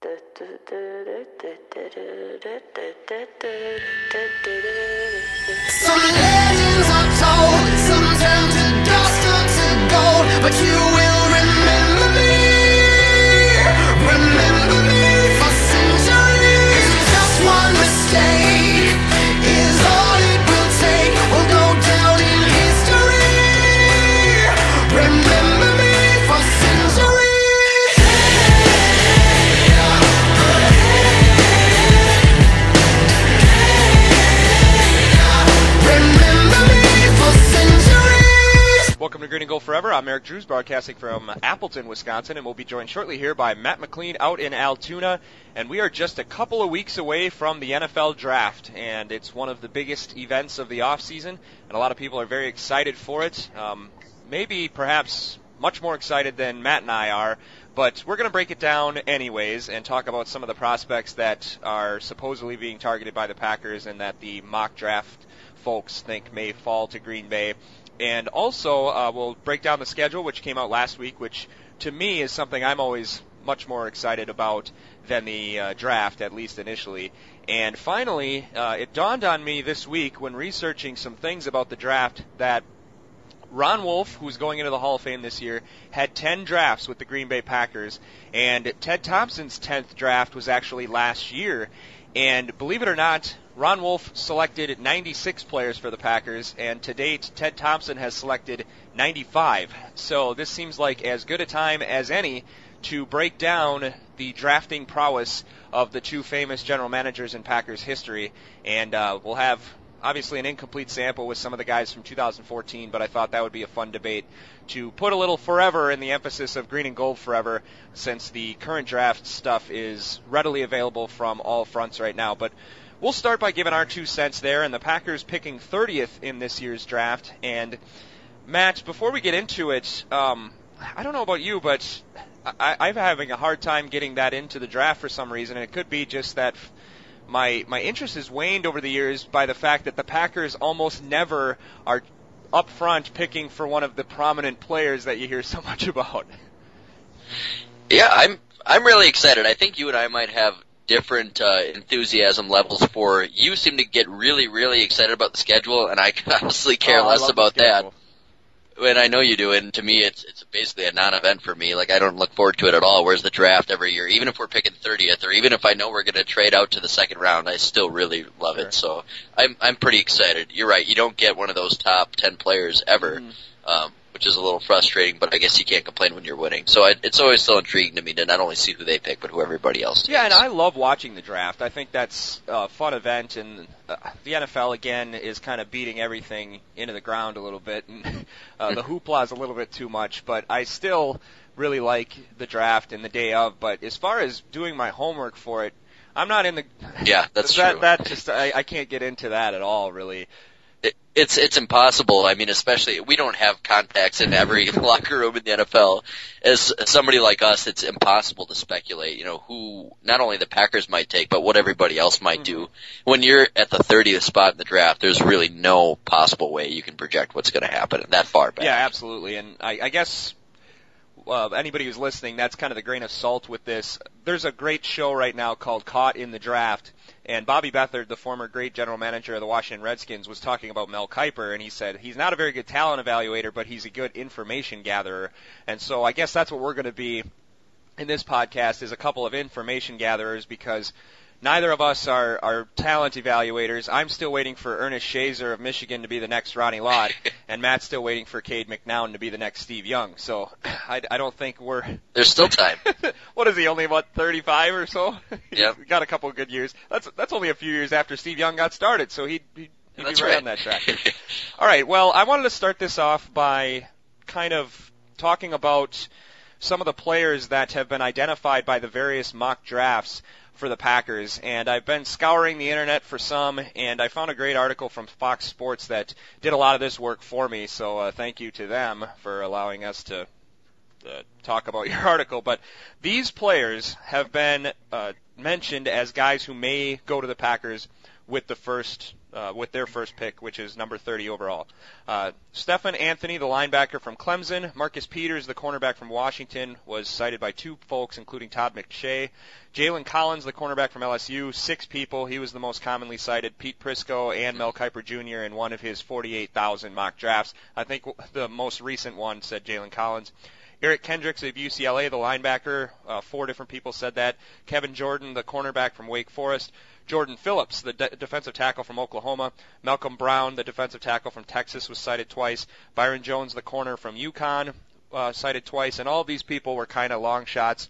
Some legends are told, some turn to dust or to gold, but you Green and Gold Forever. I'm Eric Drews, broadcasting from Appleton, Wisconsin, and we'll be joined shortly here by Matt McLean out in Altoona. And we are just a couple of weeks away from the NFL Draft, and it's one of the biggest events of the off season, and a lot of people are very excited for it. Um, maybe, perhaps, much more excited than Matt and I are. But we're going to break it down anyways and talk about some of the prospects that are supposedly being targeted by the Packers and that the mock draft folks think may fall to Green Bay. And also, uh, we'll break down the schedule, which came out last week, which to me is something I'm always much more excited about than the uh, draft, at least initially. And finally, uh, it dawned on me this week when researching some things about the draft that Ron Wolf, who's going into the Hall of Fame this year, had 10 drafts with the Green Bay Packers, and Ted Thompson's 10th draft was actually last year. And believe it or not, Ron Wolf selected 96 players for the Packers, and to date, Ted Thompson has selected 95. So this seems like as good a time as any to break down the drafting prowess of the two famous general managers in Packers history. And uh, we'll have obviously an incomplete sample with some of the guys from 2014, but I thought that would be a fun debate to put a little forever in the emphasis of green and gold forever since the current draft stuff is readily available from all fronts right now. But we'll start by giving our two cents there, and the Packers picking 30th in this year's draft. And Matt, before we get into it, um, I don't know about you, but I, I'm having a hard time getting that into the draft for some reason, and it could be just that my my interest has waned over the years by the fact that the Packers almost never are up front picking for one of the prominent players that you hear so much about. Yeah, I'm I'm really excited. I think you and I might have different uh, enthusiasm levels for. You seem to get really really excited about the schedule, and I can honestly care Oh, less about that. And I know you do, and to me, it's it's basically a non-event for me. Like I don't look forward to it at all. Whereas the draft every year, even if we're picking 30th, or even if I know we're going to trade out to the second round, I still really love Sure. it. So I'm I'm pretty excited. You're right. You don't get one of those top 10 players ever, Mhm. um, which is a little frustrating. But I guess you can't complain when you're winning. So I, it's always still intriguing to me to not only see who they pick, but who everybody else. Yeah, and. I love watching the draft. I think that's a fun event, and uh, the NFL again is kind of beating everything into the ground a little bit, and uh, the hoopla is a little bit too much. But I still really like the draft and the day of. But as far as doing my homework for it, I'm not in the. Yeah, that's that, true. That just I, I can't get into that at all, really. It, it's it's impossible. I mean, especially we don't have contacts in every locker room in the NFL. As somebody like us, it's impossible to speculate. You know who not only the Packers might take, but what everybody else might do. When you're at the 30th spot in the draft, there's really no possible way you can project what's going to happen that far back. Yeah, absolutely. And I, I guess uh, anybody who's listening, that's kind of the grain of salt with this. There's a great show right now called Caught in the Draft. And Bobby Beathard, the former great general manager of the Washington Redskins, was talking about Mel Kiper, and he said he's not a very good talent evaluator, but he's a good information gatherer. And so I guess that's what we're going to be in this podcast is a couple of information gatherers because neither of us are, are talent evaluators. I'm still waiting for Ernest Shazor of Michigan to be the next Ronnie Lott, and Matt's still waiting for Cade McNown to be the next Steve Young. So I, I don't think we're. There's still time. what is he? Only about 35 or so? Yep. got a couple of good years. That's that's only a few years after Steve Young got started, so he'd, he'd, he'd That's be right, right. on that track. All right. Well, I wanted to start this off by kind of talking about some of the players that have been identified by the various mock drafts for the Packers. And I've been scouring the internet for some, and I found a great article from Fox Sports that did a lot of this work for me. So uh, thank you to them for allowing us to uh, talk about your article. But these players have been uh, mentioned as guys who may go to the Packers with the first uh, with their first pick, which is number 30 overall. Uh, Stephen Anthony, the linebacker from Clemson, Marcus Peters, the cornerback from Washington, was cited by two folks, including Todd McShay. Jalen Collins, the cornerback from LSU, six people. He was the most commonly cited. Pete Prisco and Mel Kiper Jr. in one of his 48,000 mock drafts. I think the most recent one said Jalen Collins. Eric Kendricks of UCLA, the linebacker, uh, four different people said that. Kevin Jordan, the cornerback from Wake Forest. Jordan Phillips, the de- defensive tackle from Oklahoma. Malcolm Brown, the defensive tackle from Texas, was cited twice. Byron Jones, the corner from UConn, uh, cited twice. And all these people were kind of long shots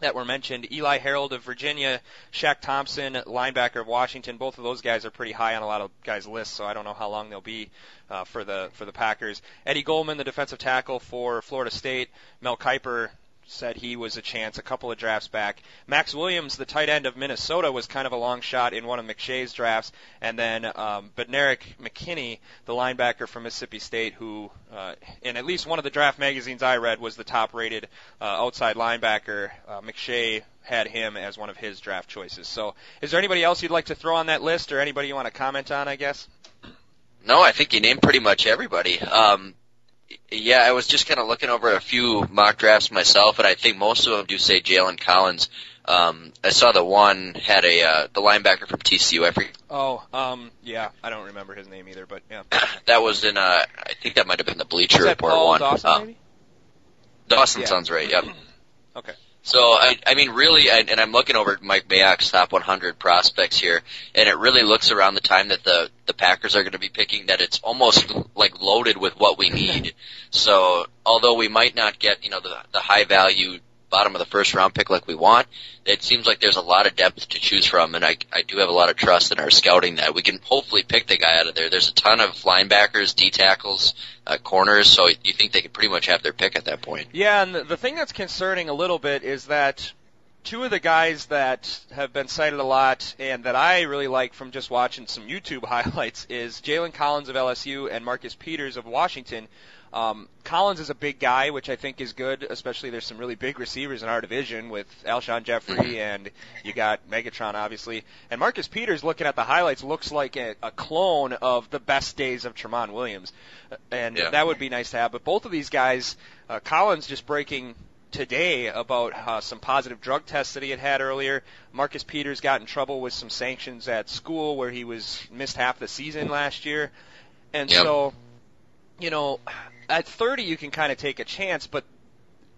that were mentioned. Eli Harold of Virginia, Shaq Thompson, linebacker of Washington. Both of those guys are pretty high on a lot of guys' lists, so I don't know how long they'll be uh, for the for the Packers. Eddie Goldman, the defensive tackle for Florida State. Mel Kiper, said he was a chance a couple of drafts back. Maxx Williams, the tight end of Minnesota, was kind of a long shot in one of McShay's drafts, and then um, Benardrick McKinney, the linebacker from Mississippi State, who uh, in at least one of the draft magazines I read was the top-rated uh, outside linebacker. Uh, McShay had him as one of his draft choices. So, is there anybody else you'd like to throw on that list, or anybody you want to comment on? I guess. No, I think you named pretty much everybody. Um, yeah, I was just kind of looking over a few mock drafts myself, and I think most of them do say Jalen Collins. Um, I saw the one had a uh, the linebacker from TCU. I forget. Oh, um, yeah, I don't remember his name either, but yeah. that was in. Uh, I think that might have been the Bleacher Report Paul one. Dawson, Uh, maybe? Dawson Yeah. sounds right. Yep. Okay. So I, I mean, really, I, and I'm looking over Mike Mayock's top 100 prospects here, and it really looks around the time that the the Packers are going to be picking that it's almost like loaded with what we need. so although we might not get you know the the high value bottom of the first round pick like we want, it seems like there's a lot of depth to choose from, and I I do have a lot of trust in our scouting that we can hopefully pick the guy out of there. There's a ton of linebackers, D tackles, uh, corners, so you think they could pretty much have their pick at that point. Yeah, and the, the thing that's concerning a little bit is that two of the guys that have been cited a lot and that I really like from just watching some YouTube highlights is Jalen Collins of LSU and Marcus Peters of Washington. Um, Collins is a big guy, which I think is good, especially there's some really big receivers in our division with Alshon Jeffery and you got Megatron, obviously. And Marcus Peters, looking at the highlights, looks like a, a clone of the best days of Tramon Williams. Uh, And Yeah. that would be nice to have. But both of these guys, uh, Collins just breaking today about uh, some positive drug tests that he had had earlier. Marcus Peters got in trouble with some sanctions at school where he was missed half the season last year. And Yep. so, you know, at 30 you can kind of take a chance, but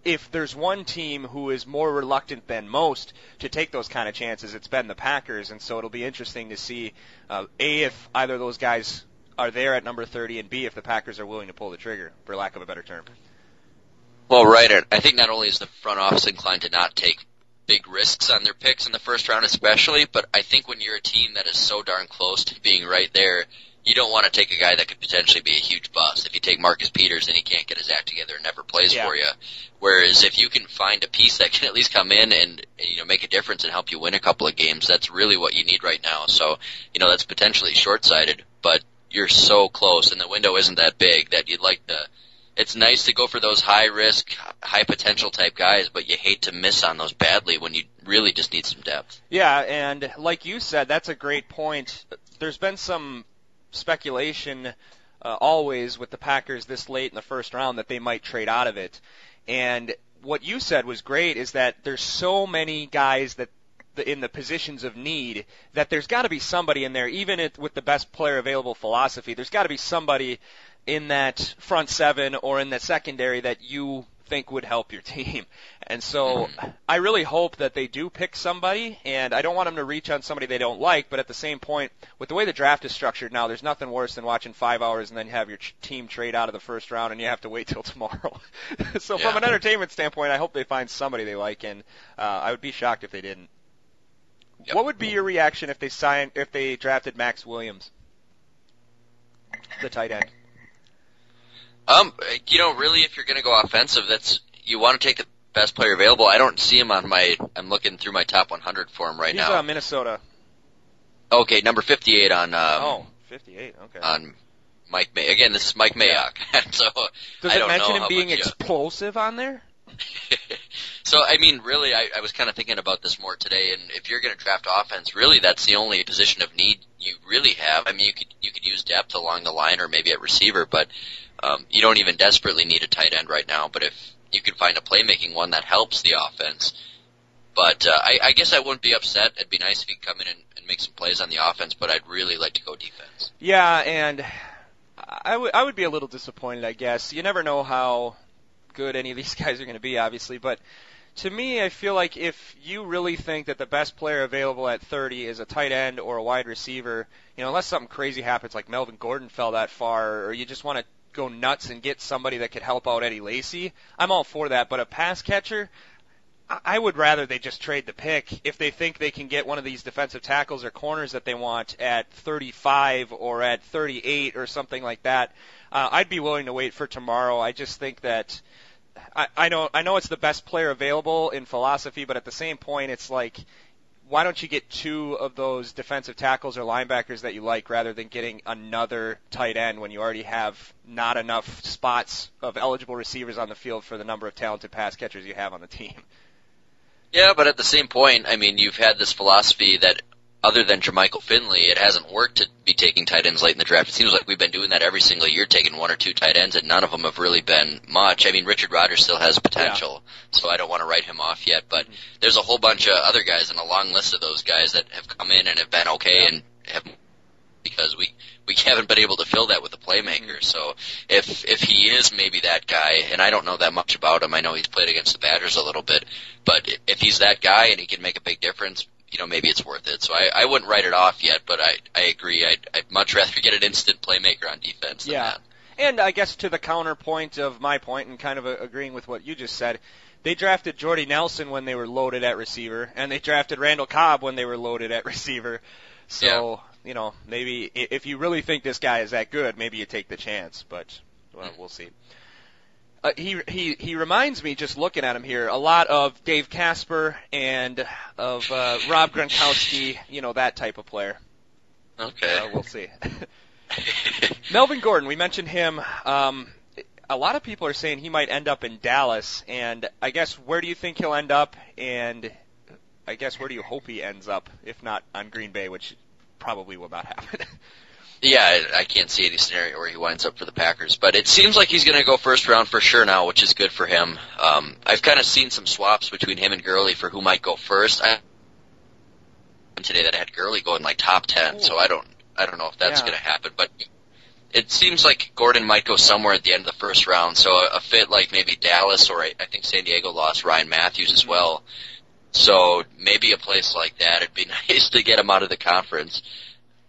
if there's one team who is more reluctant than most to take those kind of chances, it's been the Packers, and so it'll be interesting to see uh, a if either of those guys are there at number 30, and b if the Packers are willing to pull the trigger, for lack of a better term. Well, right. I think not only is the front office inclined to not take big risks on their picks in the first round, especially, but I think when you're a team that is so darn close to being right there, you don't want to take a guy that could potentially be a huge bust. If you take Marcus Peters and he can't get his act together and never plays Yeah. for you, whereas if you can find a piece that can at least come in and you know make a difference and help you win a couple of games, that's really what you need right now. So you know that's potentially short-sighted, but you're so close and the window isn't that big that you'd like to it's nice to go for those high risk, high potential type guys, but you hate to miss on those badly when you really just need some depth. Yeah, and like you said, that's a great point. There's been some speculation uh, always with the Packers this late in the first round that they might trade out of it. And what you said was great is that there's so many guys that the, in the positions of need that there's got to be somebody in there, even if, with the best player available philosophy. There's got to be somebody in that front seven or in the secondary that you think would help your team. And so I really hope that they do pick somebody, and I don't want them to reach on somebody they don't like, but at the same point, with the way the draft is structured now, there's nothing worse than watching five hours and then have your ch- team trade out of the first round and you have to wait till tomorrow. so from an entertainment standpoint, I hope they find somebody they like, and uh, I would be shocked if they didn't. Yep. What would be your reaction if they signed, if they drafted Maxx Williams, the tight end? Um, you know, really, if you're going to go offensive, that's you want to take the best player available. I don't see him on my. I'm looking through my top 100 for him right He's now. uh, Minnesota. okay, number 58 on um, oh, 58. Okay. on Mike May. Again, this is Mike Mayock. so Does I it mention him being much, uh, explosive on there? so I mean, really, I, I was kind of thinking about this more today. And if you're going to draft offense, really, that's the only position of need you really have. I mean, you could you could use depth along the line or maybe at receiver, but um, you don't even desperately need a tight end right now. But if you can find a playmaking one that helps the offense. But uh, I, I guess I wouldn't be upset. It'd be nice if he could come in and, and make some plays on the offense, but I'd really like to go defense. Yeah, and I would I would be a little disappointed, I guess. You never know how good any of these guys are going to be, obviously, but to me, I feel like if you really think that the best player available at 30 is a tight end or a wide receiver, you know, unless something crazy happens like Melvin Gordon fell that far, or you just want to go nuts and get somebody that could help out Eddie Lacy, I'm all for that. But a pass catcher, I would rather they just trade the pick if they think they can get one of these defensive tackles or corners that they want at 35 or at 38 or something like that. Uh, I'd be willing to wait for tomorrow. I just think that I, I know I know it's the best player available in philosophy, but at the same point, it's like why don't you get two of those defensive tackles or linebackers that you like rather than getting another tight end when you already have not enough spots of eligible receivers on the field for the number of talented pass catchers you have on the team? Yeah, but at the same point, I mean, you've had this philosophy that other than Jermichael Finley, it hasn't worked to be taking tight ends late in the draft. It seems like we've been doing that every single year, taking one or two tight ends, and none of them have really been much. I mean, Richard Rodgers still has potential, yeah. so I don't want to write him off yet. But mm-hmm. there's a whole bunch of other guys and a long list of those guys that have come in and have been okay and have because we we haven't been able to fill that with a playmaker. So if if he is maybe that guy, and I don't know that much about him, I know he's played against the Badgers a little bit, but if he's that guy and he can make a big difference, you know, maybe it's worth it. So I, I wouldn't write it off yet, but I, I agree. I'd, I'd much rather get an instant playmaker on defense than yeah. that. And I guess to the counterpoint of my point and kind of agreeing with what you just said, they drafted Jordy Nelson when they were loaded at receiver, and they drafted Randall Cobb when they were loaded at receiver. So, yeah. you know, maybe if you really think this guy is that good, maybe you take the chance, but well, we'll see. Uh, he he he reminds me just looking at him here a lot of Dave Casper and of uh, Rob Gronkowski, you know that type of player. Okay. Uh, we'll see. Melvin Gordon, we mentioned him. Um, a lot of people are saying he might end up in Dallas, and I guess where do you think he'll end up? And I guess where do you hope he ends up, if not on Green Bay, which probably will not happen. Yeah, I can't see any scenario where he winds up for the Packers, but it seems like he's going to go first round for sure now, which is good for him. Um, I've kind of seen some swaps between him and Gurley for who might go first. I today that had Gurley going like top ten, Ooh. so I don't, I don't know if that's yeah. going to happen, but it seems like Gordon might go somewhere at the end of the first round. So a, a fit like maybe Dallas or I, I think San Diego lost Ryan Mathews as well. So maybe a place like that. It'd be nice to get him out of the conference.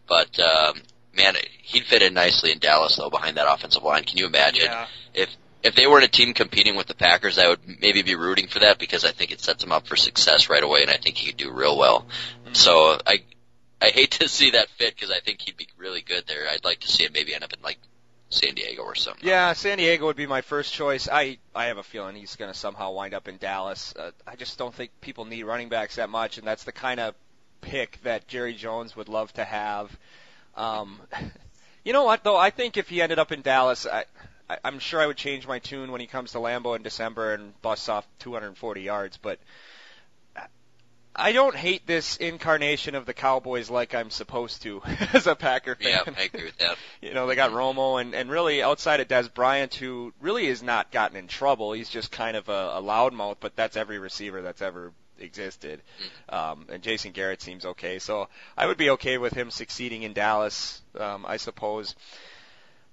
But um, man, he'd fit in nicely in Dallas though behind that offensive line. Can you imagine yeah. if if they were in a team competing with the Packers, I would maybe be rooting for that because I think it sets him up for success right away, and I think he could do real well. Mm-hmm. So I I hate to see that fit because I think he'd be really good there. I'd like to see him maybe end up in like San Diego or something. Yeah, San Diego would be my first choice. I I have a feeling he's going to somehow wind up in Dallas. Uh, I just don't think people need running backs that much, and that's the kind of pick that Jerry Jones would love to have. Um, you know what though? I think if he ended up in Dallas, I, I, I'm sure I would change my tune when he comes to Lambeau in December and busts off 240 yards. But I don't hate this incarnation of the Cowboys like I'm supposed to as a Packer fan. Yeah, I agree with that. you know, they got Romo and and really outside of Dez Bryant, who really has not gotten in trouble. He's just kind of a, a loudmouth, but that's every receiver that's ever existed. Mm. Um, and Jason Garrett seems okay, so I would be okay with him succeeding in Dallas, um, I suppose.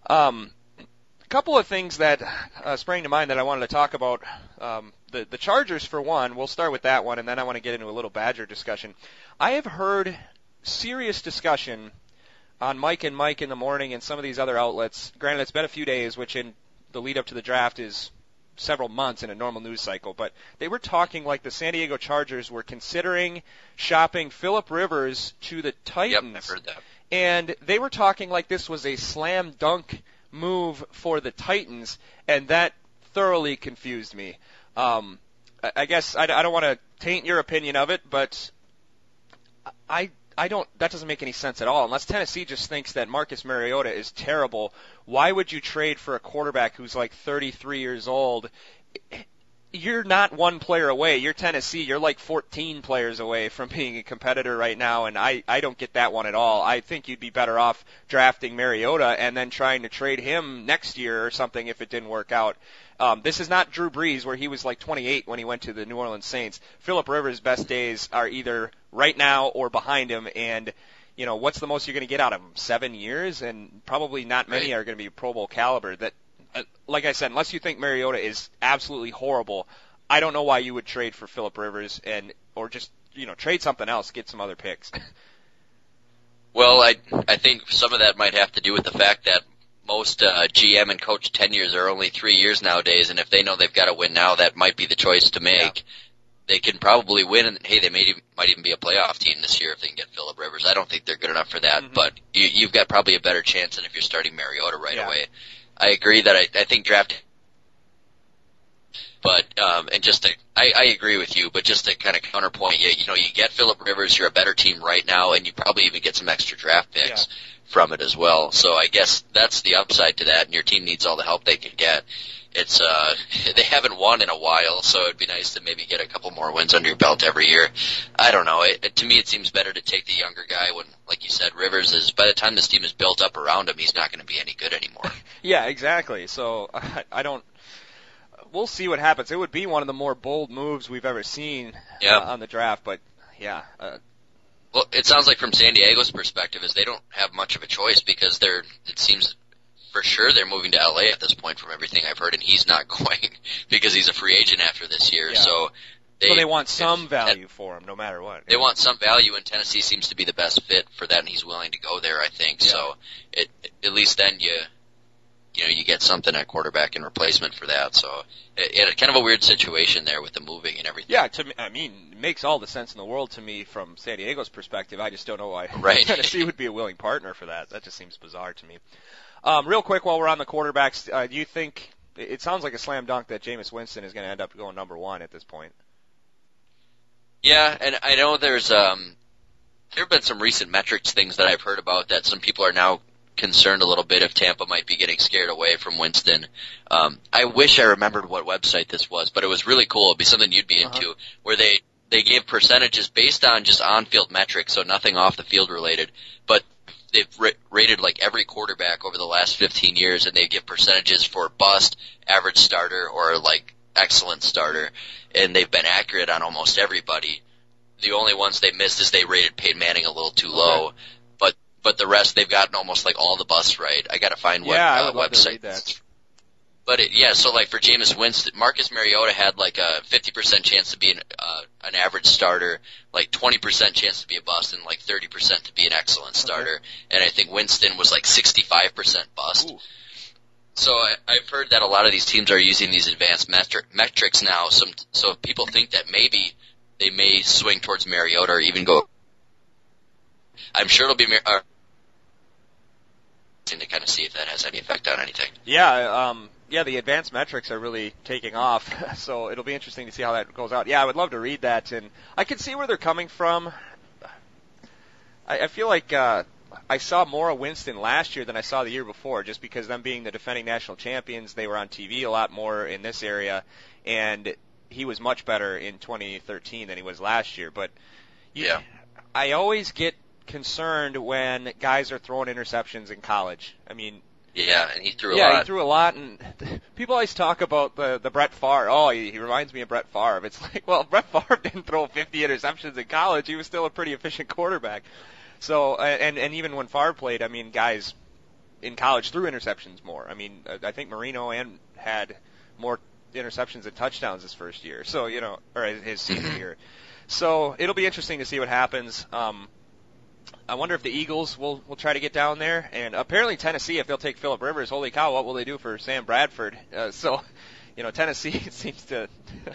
Um, a couple of things that uh, sprang to mind that I wanted to talk about. Um, the the Chargers, for one, we'll start with that one, and then I want to get into a little Badger discussion. I have heard serious discussion on Mike and Mike in the morning and some of these other outlets. Granted, it's been a few days, which in the lead up to the draft is several months in a normal news cycle, but they were talking like the San Diego Chargers were considering shopping Philip Rivers to the Titans. Yep, I've heard that. And they were talking like this was a slam dunk move for the Titans, and that thoroughly confused me. Um, I guess I, I don't want to taint your opinion of it, but I I don't. That doesn't make any sense at all. Unless Tennessee just thinks that Marcus Mariota is terrible, why would you trade for a quarterback who's like 33 years old? You're not one player away. You're Tennessee. You're like 14 players away from being a competitor right now, and I I don't get that one at all. I think you'd be better off drafting Mariota and then trying to trade him next year or something if it didn't work out. Um, this is not Drew Brees where he was like 28 when he went to the New Orleans Saints. Philip Rivers' best days are either right now or behind him, and you know what's the most you're going to get out of him? Seven years, and probably not many Right. are going to be Pro Bowl caliber. That like I said, unless you think Mariota is absolutely horrible, I don't know why you would trade for Philip Rivers and or just you know trade something else, get some other picks. Well, I I think some of that might have to do with the fact that most uh, GM and coach tenures are only three years nowadays, and if they know they've got to win now, that might be the choice to make. They can probably win, and hey, they may even, might even be a playoff team this year if they can get Philip Rivers. I don't think they're good enough for that, Mhm. but you, you've got probably a better chance than if you're starting Mariota right Yeah. away. I agree that I, I think draft. But um, and just to, I, I agree with you, but just to kind of counterpoint, you, you know, you get Philip Rivers, you're a better team right now, and you probably even get some extra draft picks from it as well. So I guess that's the upside to that, and your team needs all the help they can get. It's uh they haven't won in a while, so it'd be nice to maybe get a couple more wins under your belt every year. I don't know. It, it, to me, it seems better to take the younger guy when, like you said, Rivers is. By the time this team is built up around him, he's not going to be any good anymore. Yeah, exactly. So I, I don't. We'll see what happens. It would be one of the more bold moves we've ever seen Yeah. uh, on the draft, but yeah, uh, Well, it sounds like from San Diego's perspective is they don't have much of a choice because they're. It seems for sure they're moving to LA at this point from everything I've heard, and he's not going because he's a free agent after this year. Yeah. So they so they want some value for him, no matter what. They want some value, and Tennessee seems to be the best fit for that, and he's willing to go there. I think Yeah. so. It at least then you. You know, you get something at quarterback in replacement for that. So, it, it kind of a weird situation there with the moving and everything. Yeah, to me, I mean, it makes all the sense in the world to me from San Diego's perspective. I just don't know why Right. Tennessee would be a willing partner for that. That just seems bizarre to me. Um, real quick, while we're on the quarterbacks, uh, do you think it sounds like a slam dunk that Jameis Winston is going to end up going number one at this point? Yeah, and I know there's um there have been some recent metrics things that I've heard about that some people are now concerned a little bit if Tampa might be getting scared away from Winston. Um I wish I remembered what website this was, but it was really cool. It'd be something you'd be Uh-huh. into where they they gave percentages based on just on-field metrics, so nothing off the field related, but they've ra- rated like every quarterback over the last 15 years and they give percentages for bust, average starter or like excellent starter and they've been accurate on almost everybody. The only ones they missed is they rated Peyton Manning a little too low, but but the rest they've gotten almost like all the busts right. I got to find what Yeah, I uh, to website. that. But it, yeah, so like for Jameis Winston, Marcus Mariota had like a 50% chance to be an uh, an average starter, like 20% chance to be a bust, and like 30% to be an excellent starter. And I think Winston was like 65% bust. Ooh. So I, I've heard that a lot of these teams are using these advanced metri- metrics now. Some so people think that maybe they may swing towards Mariota or even go. I'm sure it'll be Mar- uh, to kind of see if that has any effect on anything. Yeah, um, yeah, the advanced metrics are really taking off, so it'll be interesting to see how that goes out. Yeah, I would love to read that, and I can see where they're coming from. I, I feel like uh, I saw more of Winston last year than I saw the year before, just because them being the defending national champions, they were on TV a lot more in this area, and he was much better in 2013 than he was last year. But you, Yeah. I always get concerned when guys are throwing interceptions in college. I mean, Yeah, and he threw a yeah, lot. Yeah, he threw a lot, and people always talk about the the Brett Favre. Oh, he, he reminds me of Brett Favre. It's like, well, Brett Favre didn't throw 50 interceptions in college. He was still a pretty efficient quarterback. So, uh, and and even when Favre played, I mean, guys in college threw interceptions more. I mean, uh, I think Marino and had more interceptions and touchdowns his first year. So, you know, or his his senior year. So it'll be interesting to see what happens. Um, I wonder if the Eagles will will try to get down there, and apparently Tennessee, if they'll take Philip Rivers, holy cow, what will they do for Sam Bradford? Uh, so, you know, Tennessee seems to,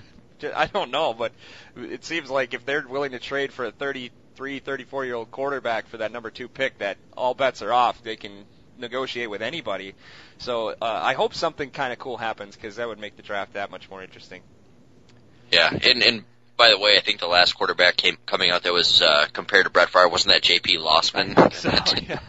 I don't know, but it seems like if they're willing to trade for a 33, 34 year old quarterback for that number two pick, that all bets are off. They can negotiate with anybody. So uh, I hope something kind of cool happens because that would make the draft that much more interesting. Yeah, and and by the way, I think the last quarterback came coming out that was uh, compared to Brett Favre wasn't that J.P. Losman? So, yeah.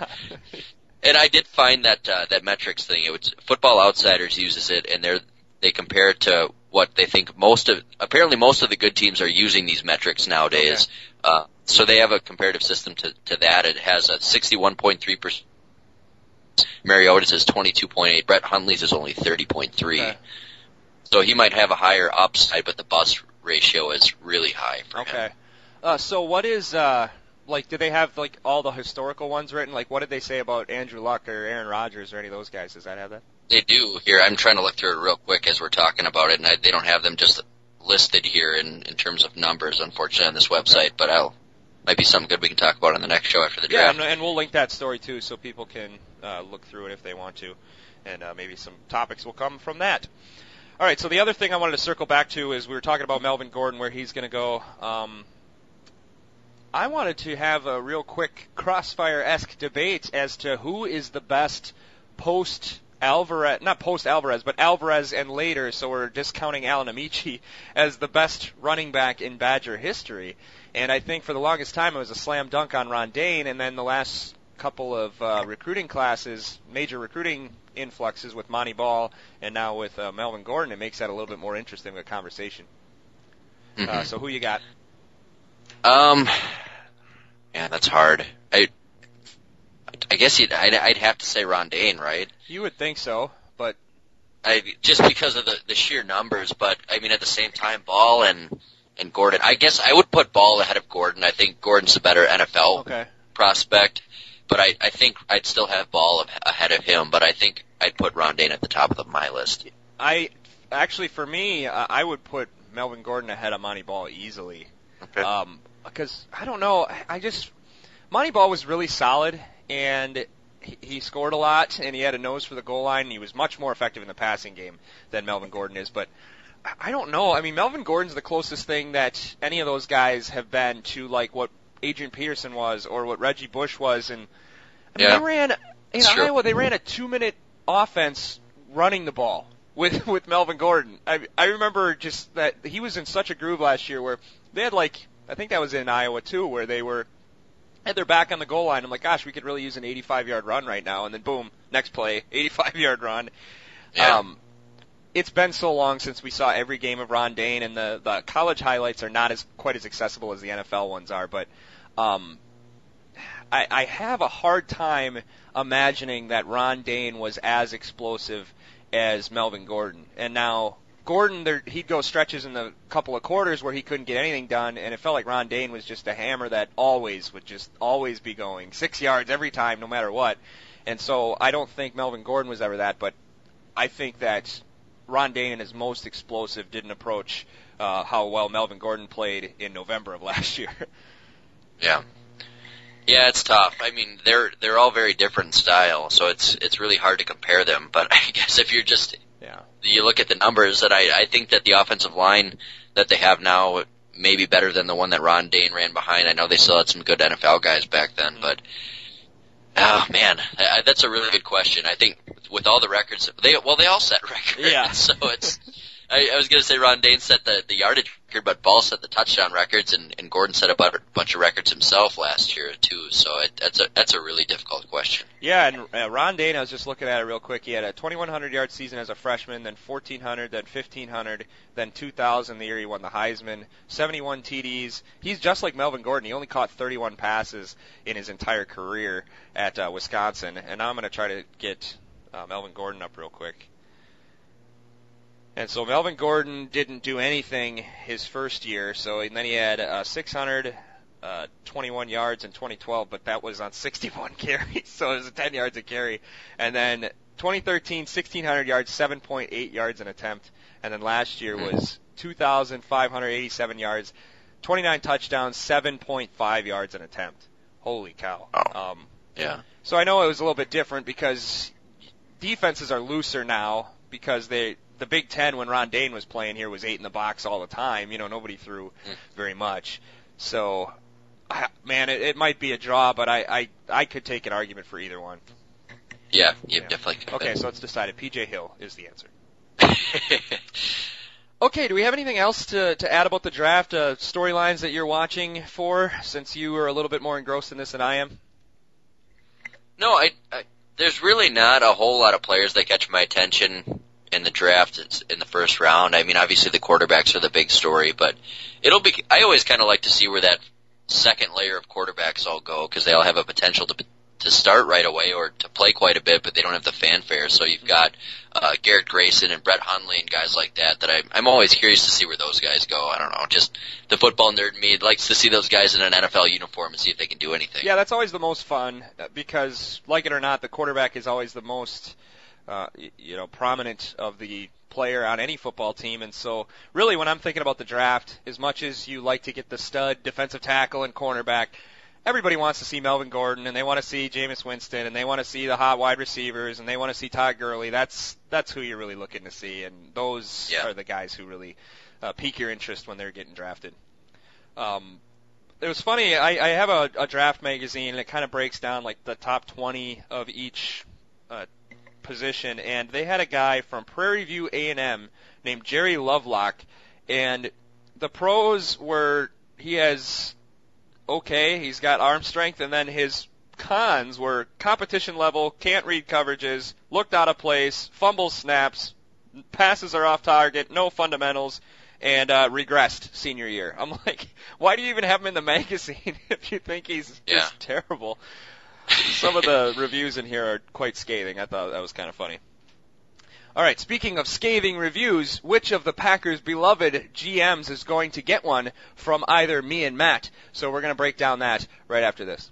And I did find that uh, that metrics thing. It was Football Outsiders uses it, and they're they compare it to what they think most of apparently most of the good teams are using these metrics nowadays. Uh, so they have a comparative system to, to that. It has a 61.3 percent. Mariota's is 22.8. Brett Hundley's is only 30.3. Okay. So he might have a higher upside, but the bust ratio is really high for him. Okay. Uh, so what is uh like? Do they have like all the historical ones written? Like, what did they say about Andrew Luck or Aaron Rodgers or any of those guys? Does that have that? They do here. I'm trying to look through it real quick as we're talking about it, and I, they don't have them just listed here in, in terms of numbers, unfortunately, on this website. But I'll might be something good we can talk about on the next show after the Yeah, draft. and, and we'll link that story too, so people can uh, look through it if they want to, and uh, maybe some topics will come from that. All right. So the other thing I wanted to circle back to is we were talking about Melvin Gordon, where he's going to go. Um, I wanted to have a real quick crossfire-esque debate as to who is the best post Alvarez, not post Alvarez, but Alvarez and later. So we're discounting Alan Ameche as the best running back in Badger history. And I think for the longest time it was a slam dunk on Ron Dayne, and then the last couple of uh, recruiting classes, major recruiting influxes with Montee Ball and now with uh, Melvin Gordon, it makes that a little bit more interesting of a conversation. Uh, Mhm. so who you got? Um, yeah, that's hard. I, I guess you'd, I'd, I'd have to say Ron Dayne, right? You would think so, but I just because of the the sheer numbers, but I mean at the same time, Ball and and Gordon. I guess I would put Ball ahead of Gordon. I think Gordon's a better NFL okay. prospect, but I I think I'd still have Ball ahead of him. But I think I'd put Ron Dayne at the top of the, my list. I actually, for me, uh, I would put Melvin Gordon ahead of Montee Ball easily. Okay. Um, because I don't know, I- I just Montee Ball was really solid, and he, he scored a lot, and he had a nose for the goal line, and he was much more effective in the passing game than Melvin Gordon is. But I- don't know. I mean, Melvin Gordon's the closest thing that any of those guys have been to like what Adrian Peterson was or what Reggie Bush was, and I mean, Yeah. they ran in. Iowa. They ran a two-minute offense running the ball with with Melvin Gordon. I I remember just that he was in such a groove last year where they had like I think that was in Iowa too where they were had their back on the goal line. I'm like, gosh, we could really use an 85 yard run right now, and then boom, next play, 85 yard run. Yeah. Um, it's been so long since we saw every game of Ron Dayne, and the the college highlights are not as quite as accessible as the NFL ones are. But um, I, I have a hard time imagining that Ron Dayne was as explosive as Melvin Gordon. And now Gordon, there, he'd go stretches in the couple of quarters where he couldn't get anything done, and it felt like Ron Dayne was just a hammer that always would just always be going six yards every time, no matter what. And so I don't think Melvin Gordon was ever that, but I think that Ron Dayne in his most explosive didn't approach uh, how well Melvin Gordon played in November of last year. Yeah. Yeah, it's tough. I mean, they're they're all very different style, so it's it's really hard to compare them. But I guess if you're just yeah. you look at the numbers, that I I think that the offensive line that they have now may be better than the one that Ron Dayne ran behind. I know they still had some good NFL guys back then, mm-hmm. but oh man, I, that's a really good question. I think with all the records, they well they all set records. Yeah. so it's. I, I was to say Ron Dayne set the, the yardage record, but Ball set the touchdown records, and, and Gordon set a bunch of records himself last year too. So it, that's a that's a really difficult question. Yeah, and uh, Ron Dayne, I was just looking at it real quick. He had a 2,100 yard season as a freshman, then 1,400, then 1,500, then 2,000 the year he won the Heisman, 71 TDs. He's just like Melvin Gordon. He only caught 31 passes in his entire career at uh, Wisconsin. And now I'm going to try to get uh, Melvin Gordon up real quick. And so Melvin Gordon didn't do anything his first year. So and then he had uh, 600, uh, 21 yards in 2012, but that was on 61 carries, so it was 10 yards a carry. And then 2013, 1600 yards, 7.8 yards an attempt. And then last year was 2,587 yards, 29 touchdowns, 7.5 yards an attempt. Holy cow. Oh. Um, Yeah. so I know it was a little bit different because defenses are looser now because they the Big Ten when Ron Dayne was playing here was eight in the box all the time. You know, nobody threw Mm. very much. So, I, man, it, it might be a draw, but I, I I could take an argument for either one. Yeah, you Yeah. definitely. could. Okay, so it's decided. PJ Hill is the answer. Okay, do we have anything else to, to add about the draft? Uh, storylines that you're watching for, since you are a little bit more engrossed in this than I am? No, I, I there's really not a whole lot of players that catch my attention in the draft in the first round. I mean, obviously the quarterbacks are the big story, but it'll be. I always kind of like to see where that second layer of quarterbacks all go because they all have a potential to to start right away or to play quite a bit, but they don't have the fanfare. So you've got uh, Garrett Grayson and Brett Hundley and guys like that. That I, I'm always curious to see where those guys go. I don't know, just the football nerd in me likes to see those guys in an NFL uniform and see if they can do anything. Yeah, that's always the most fun because, like it or not, the quarterback is always the most, uh, you know, prominent of the player on any football team. And so, really, when I'm thinking about the draft, as much as you like to get the stud defensive tackle and cornerback, everybody wants to see Melvin Gordon and they want to see Jameis Winston and they want to see the hot wide receivers and they want to see Todd Gurley. That's that's who you're really looking to see, and those Yeah. are the guys who really uh, pique your interest when they're getting drafted. Um, it was funny. I, I have a, a draft magazine, and it kind of breaks down like the top 20 of each uh, position, and they had a guy from Prairie View A&M named Jerry Lovelock, and the pros were he has okay, he's got arm strength, and then his cons were competition level, can't read coverages, looked out of place, fumbles snaps, passes are off target, no fundamentals, and uh, regressed senior year. I'm like, why do you even have him in the magazine if you think he's just Yeah. terrible? Some of the reviews in here are quite scathing. I thought that was kind of funny. All right, speaking of scathing reviews, which of the Packers' beloved GMs is going to get one from either me and Matt? So we're going to break down that right after this.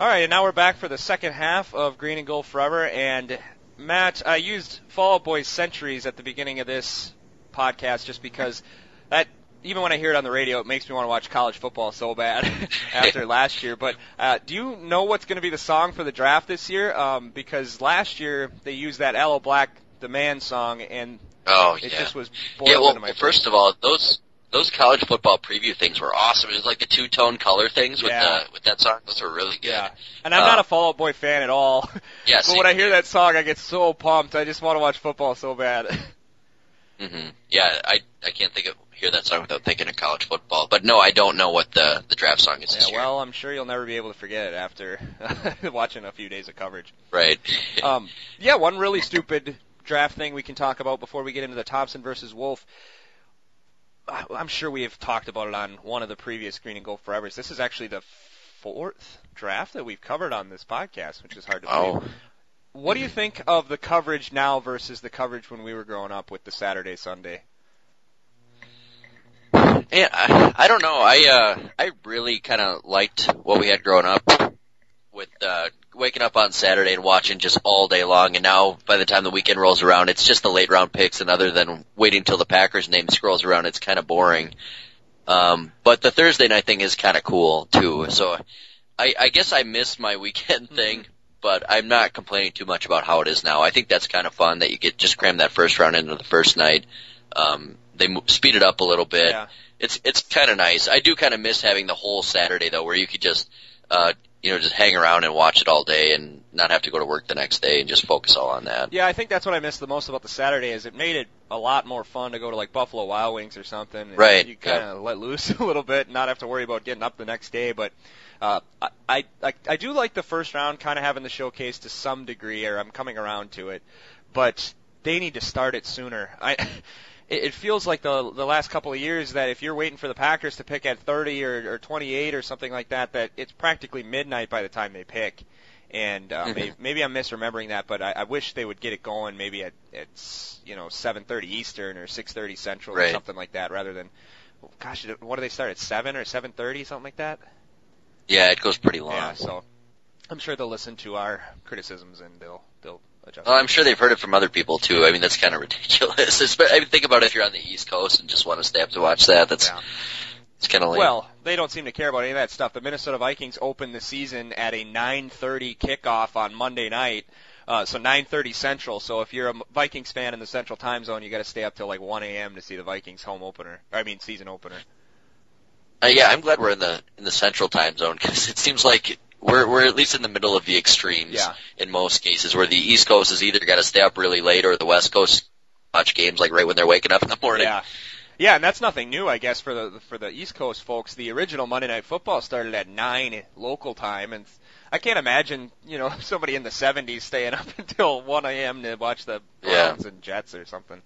All right, and now we're back for the second half of Green and Gold Forever. And Matt, I used Fall Out Boy Centuries at the beginning of this podcast just because that, even when I hear it on the radio, it makes me want to watch college football so bad after last year. But uh, do you know what's going to be the song for the draft this year? Um, because last year they used that Aloe Blacc Demand song, and Oh it yeah. just was boiled Yeah, well, into my well, first of all, those those college football preview things were awesome. It was like the two tone color things with Yeah. the with that song. Those were really good. Yeah, and I'm Uh, not a Fall Out Boy fan at all. Yeah, but when I hear that song, I get so pumped. I just want to watch football so bad. hmm Yeah, I I can't think of hear that song without thinking of college football. But no, I don't know what the the draft song is this yeah, well, I'm sure you'll never be able to forget it after watching a few days of coverage. right. Um, yeah, one really stupid draft thing we can talk about before we get into the Thompson versus Wolf. I- I'm sure we have talked about it on one of the previous Green and Gold Forevers. This is actually the fourth draft that we've covered on this podcast, which is hard to believe. oh, What do you think of the coverage now versus the coverage when we were growing up with the Saturday Sunday? yeah. I, I don't know. I uh I really kind of liked what we had growing up with uh waking up on Saturday and watching just all day long. And now by the time the weekend rolls around, it's just the late round picks. And other than waiting till the Packers name scrolls around, it's kind of boring. Um, but the Thursday night thing is kind of cool too. So I, I guess I missed my weekend thing, but I'm not complaining too much about how it is now. I think that's kind of fun that you get just cram that first round into the first night. Um, they speed it up a little bit. Yeah. It's it's kind of nice. I do kind of miss having the whole Saturday though, where you could just uh, you know just hang around and watch it all day and not have to go to work the next day and just focus all on that. Yeah, I think that's what I missed the most about the Saturday is it made it a lot more fun to go to like Buffalo Wild Wings or something. and Right, You kind of let loose a little bit, and not have to worry about getting up the next day. But uh, I, I I do like the first round, kind of having the showcase to some degree, or I'm coming around to it. But they need to start it sooner. I. It it feels like the the last couple of years that if you're waiting for the Packers to pick at 30 or, or 28 or something like that, that it's practically midnight by the time they pick. And uh, Mhm. maybe, maybe I'm misremembering that, but I, I wish they would get it going maybe at it's you know 7:30 Eastern or 6:30 Central or something like that, rather than gosh, what do they start at seven or 7:30 something like that? Yeah, it goes pretty long. Yeah, so I'm sure they'll listen to our criticisms and they'll they'll. Well, I'm sure they've heard it from other people too. I mean, that's kind of ridiculous. Espe- I mean, think about if you're on the East Coast and just want to stay up to watch that. That's Yeah. It's kind of lame. Well, they don't seem to care about any of that stuff. The Minnesota Vikings opened the season at a 9:30 kickoff on Monday night. Uh, so 9:30 Central. So if you're a Vikings fan in the Central Time Zone, you got to stay up till like 1 a.m. to see the Vikings home opener. I mean season opener. Uh, yeah, I'm glad we're in the in the Central Time Zone because it seems like we're we're at least in the middle of the extremes Yeah. in most cases, where the East Coast is either got to stay up really late or the West Coast watch games like right when they're waking up in the morning. Yeah. Yeah, and that's nothing new, I guess, for the for the East Coast folks. The original Monday Night Football started at nine local time, and I can't imagine, you know, somebody in the '70s staying up until 1 a.m. to watch the Yeah. Browns and Jets or something.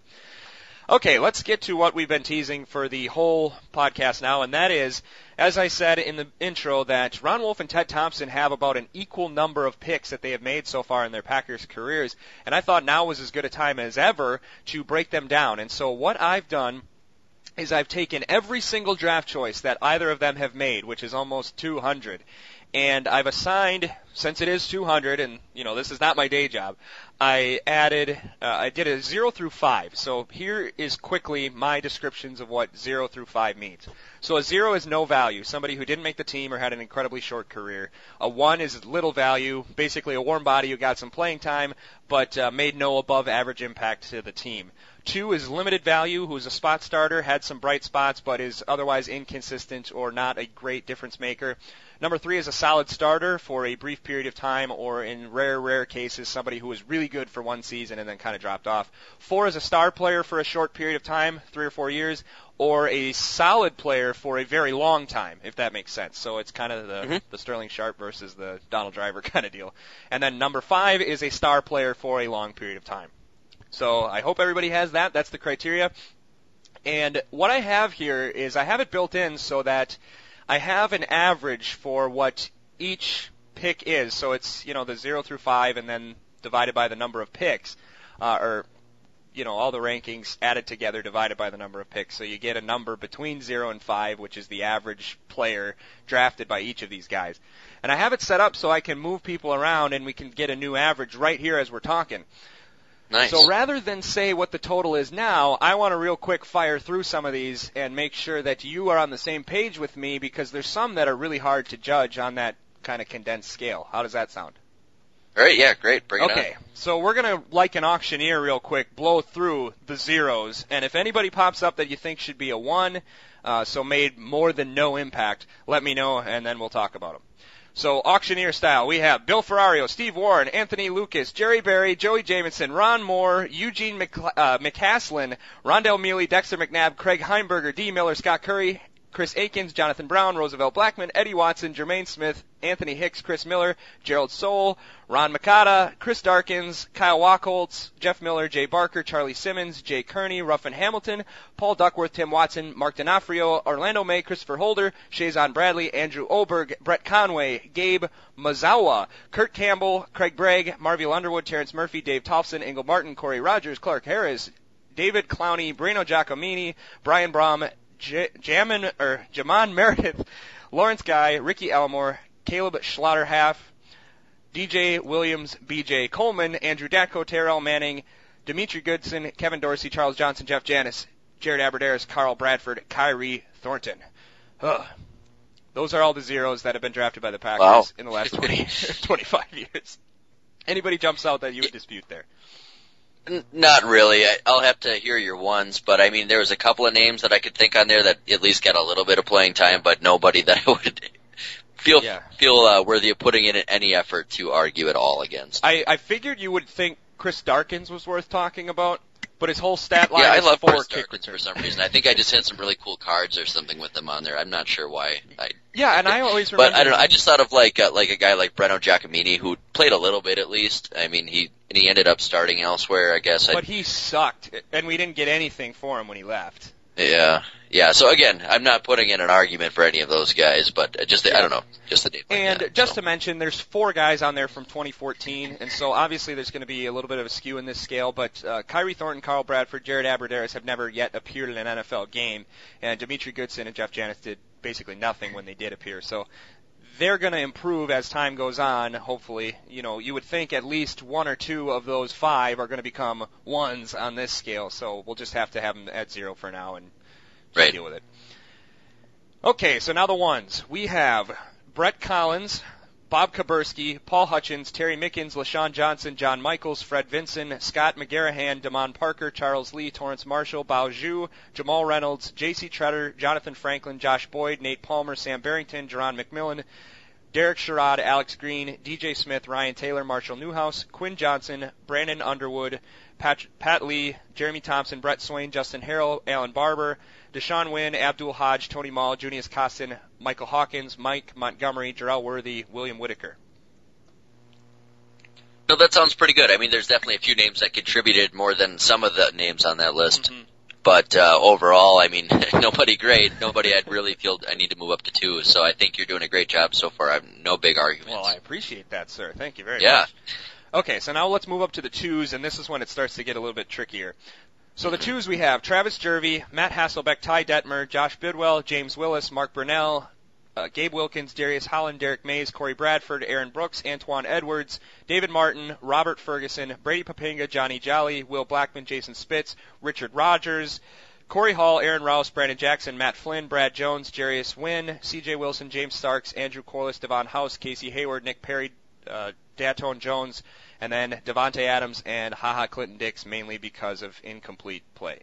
Okay, let's get to what we've been teasing for the whole podcast now, and that is, as I said in the intro, that Ron Wolf and Ted Thompson have about an equal number of picks that they have made so far in their Packers careers, and I thought now was as good a time as ever to break them down. And so what I've done is I've taken every single draft choice that either of them have made, which is almost 200, and I've assigned, since it is 200, and you know this is not my day job, I added, uh, I did a zero through five. So here is quickly my descriptions of what zero through five means. So a zero is no value, somebody who didn't make the team or had an incredibly short career. A one is little value, basically a warm body who got some playing time, but uh, made no above average impact to the team. Two is limited value, who's a spot starter, had some bright spots, but is otherwise inconsistent or not a great difference maker. Number three is a solid starter for a brief period of time, or in rare, rare cases, somebody who was really good for one season and then kind of dropped off. Four is a star player for a short period of time, three or four years, or a solid player for a very long time, if that makes sense. So it's kind of the, Mhm. the Sterling Sharpe versus the Donald Driver kind of deal. And then number five is a star player for a long period of time. So I hope everybody has that. That's the criteria. And what I have here is I have it built in so that I have an average for what each pick is. So it's, you know, the 0 through 5 and then divided by the number of picks. Uh, or, you know, all the rankings added together divided by the number of picks. So you get a number between 0 and 5, which is the average player drafted by each of these guys. And I have it set up so I can move people around and we can get a new average right here as we're talking. Nice. So rather than say what the total is now, I want to real quick fire through some of these and make sure that you are on the same page with me because there's some that are really hard to judge on that kind of condensed scale. How does that sound? All right, yeah, great. Bring it Okay, on. so we're gonna, like an auctioneer, real quick, blow through the zeros, and if anybody pops up that you think should be a one, uh, so made more than no impact, let me know, and then we'll talk about them. So auctioneer style, we have Bill Ferrario, Steve Warren, Anthony Lucas, Jerry Berry, Joey Jamison, Ron Moore, Eugene McCla- uh, McCaslin, Rondell Mealy, Dexter McNabb, Craig Heimberger, D. Miller, Scott Curry, Chris Akins, Jonathan Brown, Roosevelt Blackman, Eddie Watson, Jermaine Smith, Anthony Hicks, Chris Miller, Gerald Soule, Ron Makata, Chris Darkins, Kyle Wachholtz, Jeff Miller, Jay Barker, Charlie Simmons, Jay Kearney, Ruffin Hamilton, Paul Duckworth, Tim Watson, Mark D'Onofrio, Orlando May, Christopher Holder, Shazon Bradley, Andrew Oberg, Brett Conway, Gabe Mazawa, Kurt Campbell, Craig Bragg, Marvell Underwood, Terrence Murphy, Dave Tollefson, Ingle Martin, Cory Rodgers, Clark Harris, David Clowney, Breno Giacomini, Brian Brohm, J- Jamin or Jaman Meredith, Lawrence Guy, Ricky Elmore, Caleb Schlauderaff, DJ Williams, BJ Coleman, Andrew Datko, Terrell Manning, Demetri Goodson, Kevin Dorsey, Charles Johnson, Jeff Janis, Jared Abbrederis, Carl Bradford, Khyri Thornton. Ugh. Those are all the zeros that have been drafted by the Packers Wow. in the last 20, 25 years. Anybody jumps out that you would dispute there? N- Not really. I, I'll have to hear your ones, but I mean, there was a couple of names that I could think on there that at least got a little bit of playing time, but nobody that I would feel Yeah. feel uh, worthy of putting in any effort to argue at all against. I, I figured you would think Chris Darkins was worth talking about, but his whole stat line yeah, I love four kick Darkins for some reason. I think I just had some really cool cards or something with them on there. I'm not sure why. I, Yeah, and I always remember. but I don't know. I just thought of like uh, like a guy like Breno Giacomini who played a little bit at least. I mean, he and he ended up starting elsewhere. I guess. I, but he sucked, and we didn't get anything for him when he left. Yeah, yeah. So again, I'm not putting in an argument for any of those guys, but just the, I don't know, just the name. like And that, just so. to mention, there's four guys on there from 2014, and so obviously there's going to be a little bit of a skew in this scale. But uh, Khyri Thornton, Carl Bradford, Jared Abbrederis have never yet appeared in an NFL game, and Demetri Goodson and Jeff Janis did basically nothing when they did appear. So they're going to improve as time goes on. Hopefully, you know, you would think at least one or two of those five are going to become ones on this scale. So we'll just have to have them at zero for now and Right. deal with it. Okay, so now the ones. We have Brett Collins, Bob Kuberski, Paul Hutchins, Terry Mickens, LeShon Johnson, John Michaels, Fred Vinson, Scott McGarrahan, Damon Parker, Charles Lee, Torrance Marshall, Bhawoh Jue, Jamal Reynolds, J.C. Tretter, Jonathan Franklin, Josh Boyd, Nate Palmer, Sam Barrington, Jerron McMillian, Derek Sherrod, Alex Green, DJ Smith, Ryan Taylor, Marshall Newhouse, Quinn Johnson, Brandon Underwood, Pat, Pat Lee, Jeremy Thompson, Brett Swain, Justin Harrell, Allen Barbre, Deshaun Wynn, Abdul Hodge, Tony Moll, Junius Coston, Michael Hawkins, Mike Montgomery, Jerel Worthy, William Whitaker. No, that sounds pretty good. I mean, there's definitely a few names that contributed more than some of the names on that list. Mhm. But uh, overall, I mean, nobody great. Nobody I'd really feel I need to move up to two. So I think you're doing a great job so far. I've no big arguments. Well, I appreciate that, sir. Thank you very Yeah. much. Okay, so now let's move up to the twos, and this is when it starts to get a little bit trickier. So the twos we have Travis Jervey, Matt Hasselbeck, Ty Detmer, Josh Bidwell, James Willis, Mark Brunell, uh, Gabe Wilkins, Darius Holland, Derek Mays, Corey Bradford, Aaron Brooks, Antoine Edwards, David Martin, Robert Ferguson, Brady Poppinga, Johnny Jolly, Will Blackmon, Jason Spitz, Richard Rodgers, Corey Hall, Aaron Rouse, Brandon Jackson, Matt Flynn, Brad Jones, Jarius Wynn, C.J. Wilson, James Starks, Andrew Quarless, Davon House, Casey Hayward, Nick Perry, uh, Datone Jones, and then Davante Adams and Haha Clinton Dix mainly because of incomplete play.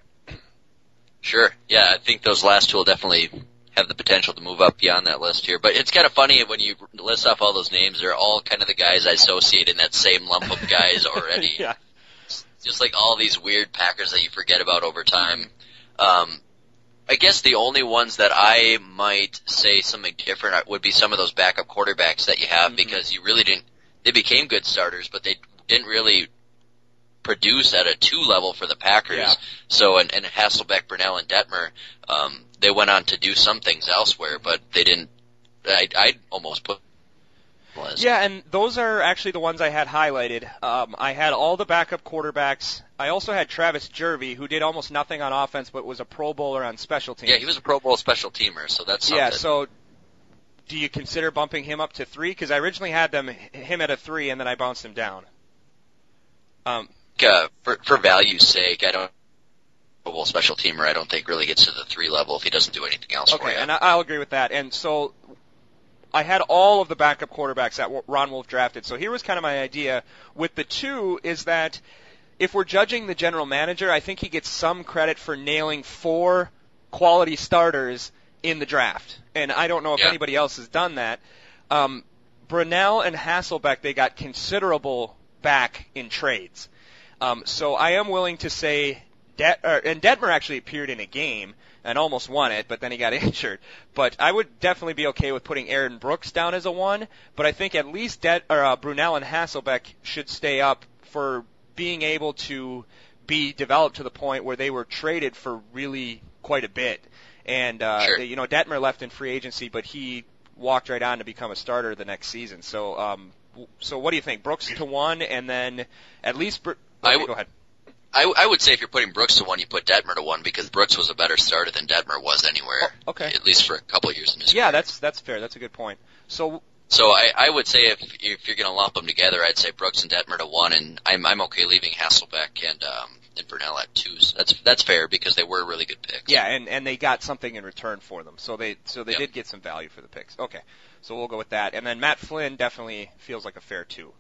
Sure. Yeah, I think those last two will definitely have the potential to move up beyond that list here. But it's kind of funny when you list off all those names, they're all kind of the guys I associate in that same lump of guys already. yeah. Just like all these weird Packers that you forget about over time. Um, I guess the only ones that I might say something different would be some of those backup quarterbacks that you have Mhm. because you really didn't, they became good starters, but they didn't really produce at a two level for the Packers. Yeah. So, and, and Hasselbeck, Brunell, and Detmer, um, they went on to do some things elsewhere, but they didn't, I, I'd almost put was. Yeah, and those are actually the ones I had highlighted. Um, I had all the backup quarterbacks. I also had Travis Jervey, who did almost nothing on offense, but was a Pro Bowler on special teams. Yeah, he was a Pro Bowl special teamer, so that's something. Yeah, so do you consider bumping him up to three? Because I originally had them him at a three, and then I bounced him down. Um, uh, for for value's sake, I don't. Bowl special teamer, I don't think really gets to the three level if he doesn't do anything else okay, and I, I'll agree with that. And so I had all of the backup quarterbacks that Ron Wolf drafted. So here was kind of my idea with the two is that if we're judging the general manager, I think he gets some credit for nailing four quality starters in the draft. And I don't know if Yeah. anybody else has done that. Um, Brunell and Hasselbeck, they got considerable back in trades. Um, so I am willing to say, Det- or, and Detmer actually appeared in a game and almost won it, but then he got injured. But I would definitely be okay with putting Aaron Brooks down as a one. But I think at least Det- or, uh, Brunell and Hasselbeck should stay up for being able to be developed to the point where they were traded for really quite a bit. And uh, Sure. you know, Detmer left in free agency, but he walked right on to become a starter the next season. So, um, so what do you think? Brooks to one, and then at least. Br- I okay, w- go ahead. I, I would say if you're putting Brooks to one, you put Detmer to one because Brooks was a better starter than Detmer was anywhere. Oh, okay. At least for a couple of years in his Yeah, career. that's that's fair. That's a good point. So So I, I would say if if you're going to lump them together, I'd say Brooks and Detmer to one, and I'm I'm okay leaving Hasselbeck and um and Brunell at twos. That's that's fair because they were really good picks. Yeah, and and they got something in return for them. So they so they Yep. did get some value for the picks. Okay. So we'll go with that. And then Matt Flynn definitely feels like a fair two.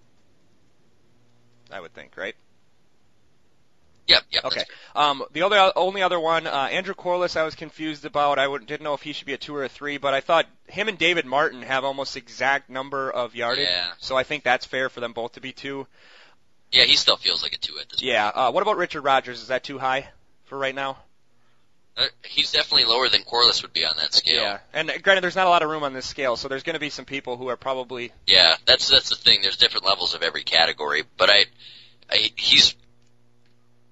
I would think, right? Yep. Yep. Okay. Um, the other only other one, uh, Andrew Quarless, I was confused about. I didn't know if he should be a two or a three, but I thought him and David Martin have almost exact number of yardage. Yeah. So I think that's fair for them both to be two. Yeah, he still feels like a two at this. Yeah. Uh, what about Richard Rodgers? Is that too high for right now? Uh, he's definitely lower than Quarless would be on that scale. Yeah. And granted, there's not a lot of room on this scale, so there's going to be some people who are probably Yeah, that's that's the thing. There's different levels of every category, but I, I he's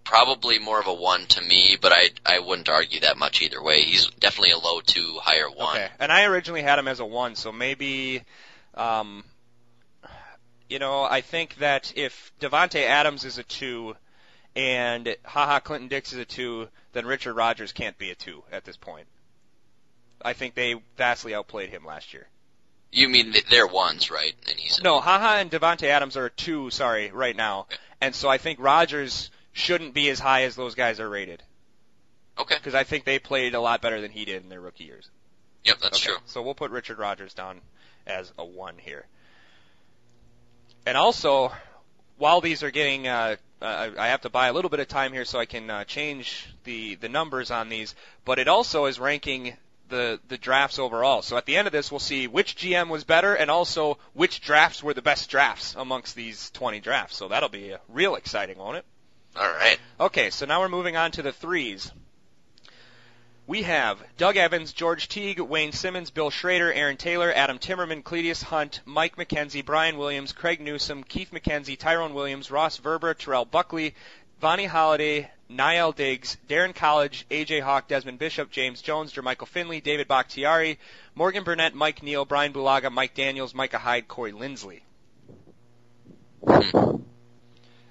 probably more of a one to me, but I I wouldn't argue that much either way. He's definitely a low two, higher one. Okay. And I originally had him as a one, so maybe, um, you know, I think that if Davante Adams is a two and Haha Clinton Dix is a two, then Richard Rodgers can't be a two at this point. I think they vastly outplayed him last year. You mean they're ones, right? And he's No, Haha and Davante Adams are a two, sorry, right now. And so I think Rodgers shouldn't be as high as those guys are rated. okay. Because I think they played a lot better than he did in their rookie years. Yep, that's Okay, true. So we'll put Richard Rodgers down as a one here. And also, while these are getting, uh, uh, I have to buy a little bit of time here so I can uh, change the the numbers on these. But it also is ranking the the drafts overall. So at the end of this, we'll see which GM was better, and also which drafts were the best drafts amongst these 20 drafts. So that'll be real exciting, won't it? All right. Okay, so now we're moving on to the threes. We have Doug Evans, George Teague, Wayne Simmons, Bill Schroeder, Aaron Taylor, Adam Timmerman, Cletidus Hunt, Mike McKenzie, Brian Williams, Craig Newsome, Keith McKenzie, Tyrone Williams, Ross Verba, Terrell Buckley, Vonnie Holliday, Na'il Diggs, Daryn Colledge, AJ Hawk, Desmond Bishop, James Jones, Jermichael Finley, David Bakhtiari, Morgan Burnett, Mike Neal, Brian Bulaga, Mike Daniels, Micah Hyde, Corey Linsley. Hmm.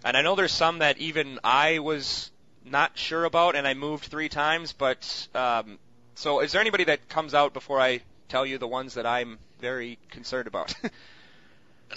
And I know there's some that even I was not sure about, and I moved three times. But um, so, is there anybody that comes out before I tell you the ones that I'm very concerned about?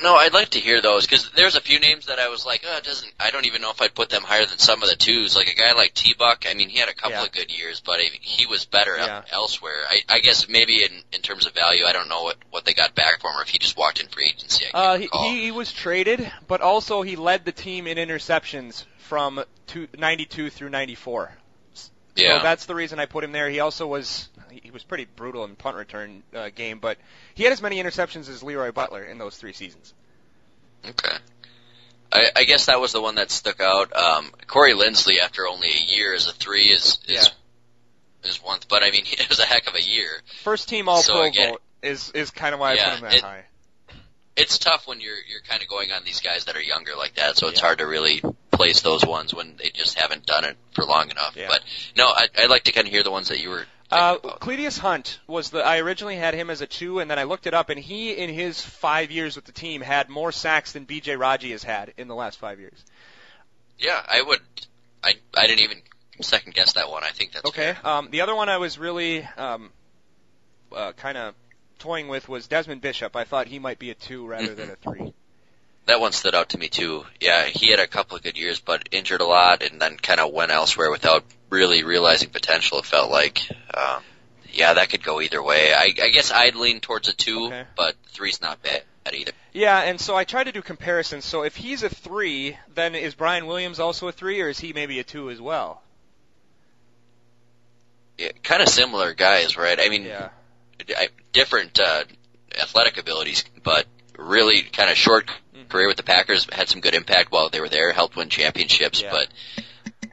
No, I'd like to hear those because there's a few names that I was like, oh, it doesn't. I don't even know if I'd put them higher than some of the twos. Like a guy like T Buck. I mean, he had a couple Yeah. of good years, but he was better Yeah. elsewhere. I, I guess maybe in in terms of value, I don't know what what they got back for him, or if he just walked in free agency. I uh, he he was traded, but also he led the team in interceptions from two, 92 through 94. yeah. So that's the reason I put him there. He also was he was pretty brutal in punt return uh, game, but he had as many interceptions as Leroy Butler in those three seasons. Okay. I, I guess that was the one that stuck out. Um, Corey Linsley, after only a year as a three, is is is one. But I mean, it was a heck of a year. First team All So Pro again- vote is is kind of why I put him that it- high. It's tough when you're you're kind of going on these guys that are younger like that. So it's Yeah. hard to really place those ones when they just haven't done it for long enough. Yeah. But no, I, I'd like to kind of hear the ones that you were. Uh, thinking Hunt was the. I originally had him as a two, and then I looked it up, and he, in his five years with the team, had more sacks than B.J. Raji has had in the last five years. Yeah, I would. I I didn't even second guess that one. I think that's Okay. Um, the other one I was really um, uh, kind of toying with was Desmond Bishop. I thought he might be a two rather than a three. That one stood out to me too. Yeah, he had a couple of good years, but injured a lot, and then kind of went elsewhere without really realizing potential. It felt like, um, yeah, that could go either way. I, I guess I'd lean towards a two, Okay. but three's not bad either. Yeah, and so I tried to do comparisons. So if he's a three, then is Brian Williams also a three, or is he maybe a two as well? Yeah, kind of similar guys, right? I mean, Yeah. I- different uh, athletic abilities, but really kind of short Mhm. career with the Packers. Had some good impact while they were there. Helped win championships, Yeah. but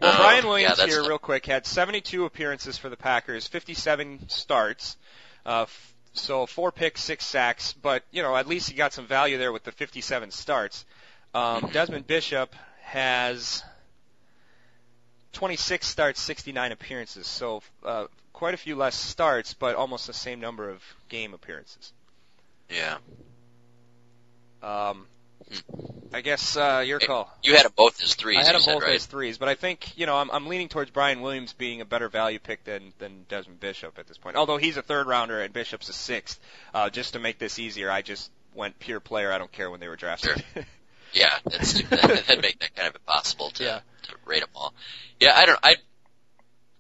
Well, uh, Brian Williams that's here, the- real quick, had 72 appearances for the Packers, 57 starts, uh, f- so four picks, six sacks. But you know, at least he got some value there with the 57 starts. Um, Desmond Bishop has 26 starts, 69 appearances, so uh, quite a few less starts, but almost the same number of game appearances. yeah. Um, I guess uh, your call. You had them both as threes. I had them both right? as threes, but I think you know I'm, I'm leaning towards Brian Williams being a better value pick than than Desmond Bishop at this point. Although he's a third rounder and Bishop's a sixth. Uh, just to make this easier, I just went pure player. I don't care when they were drafted. Yeah, that's that'd make that kind of impossible to Yeah. to rate them all. Yeah, I don't. I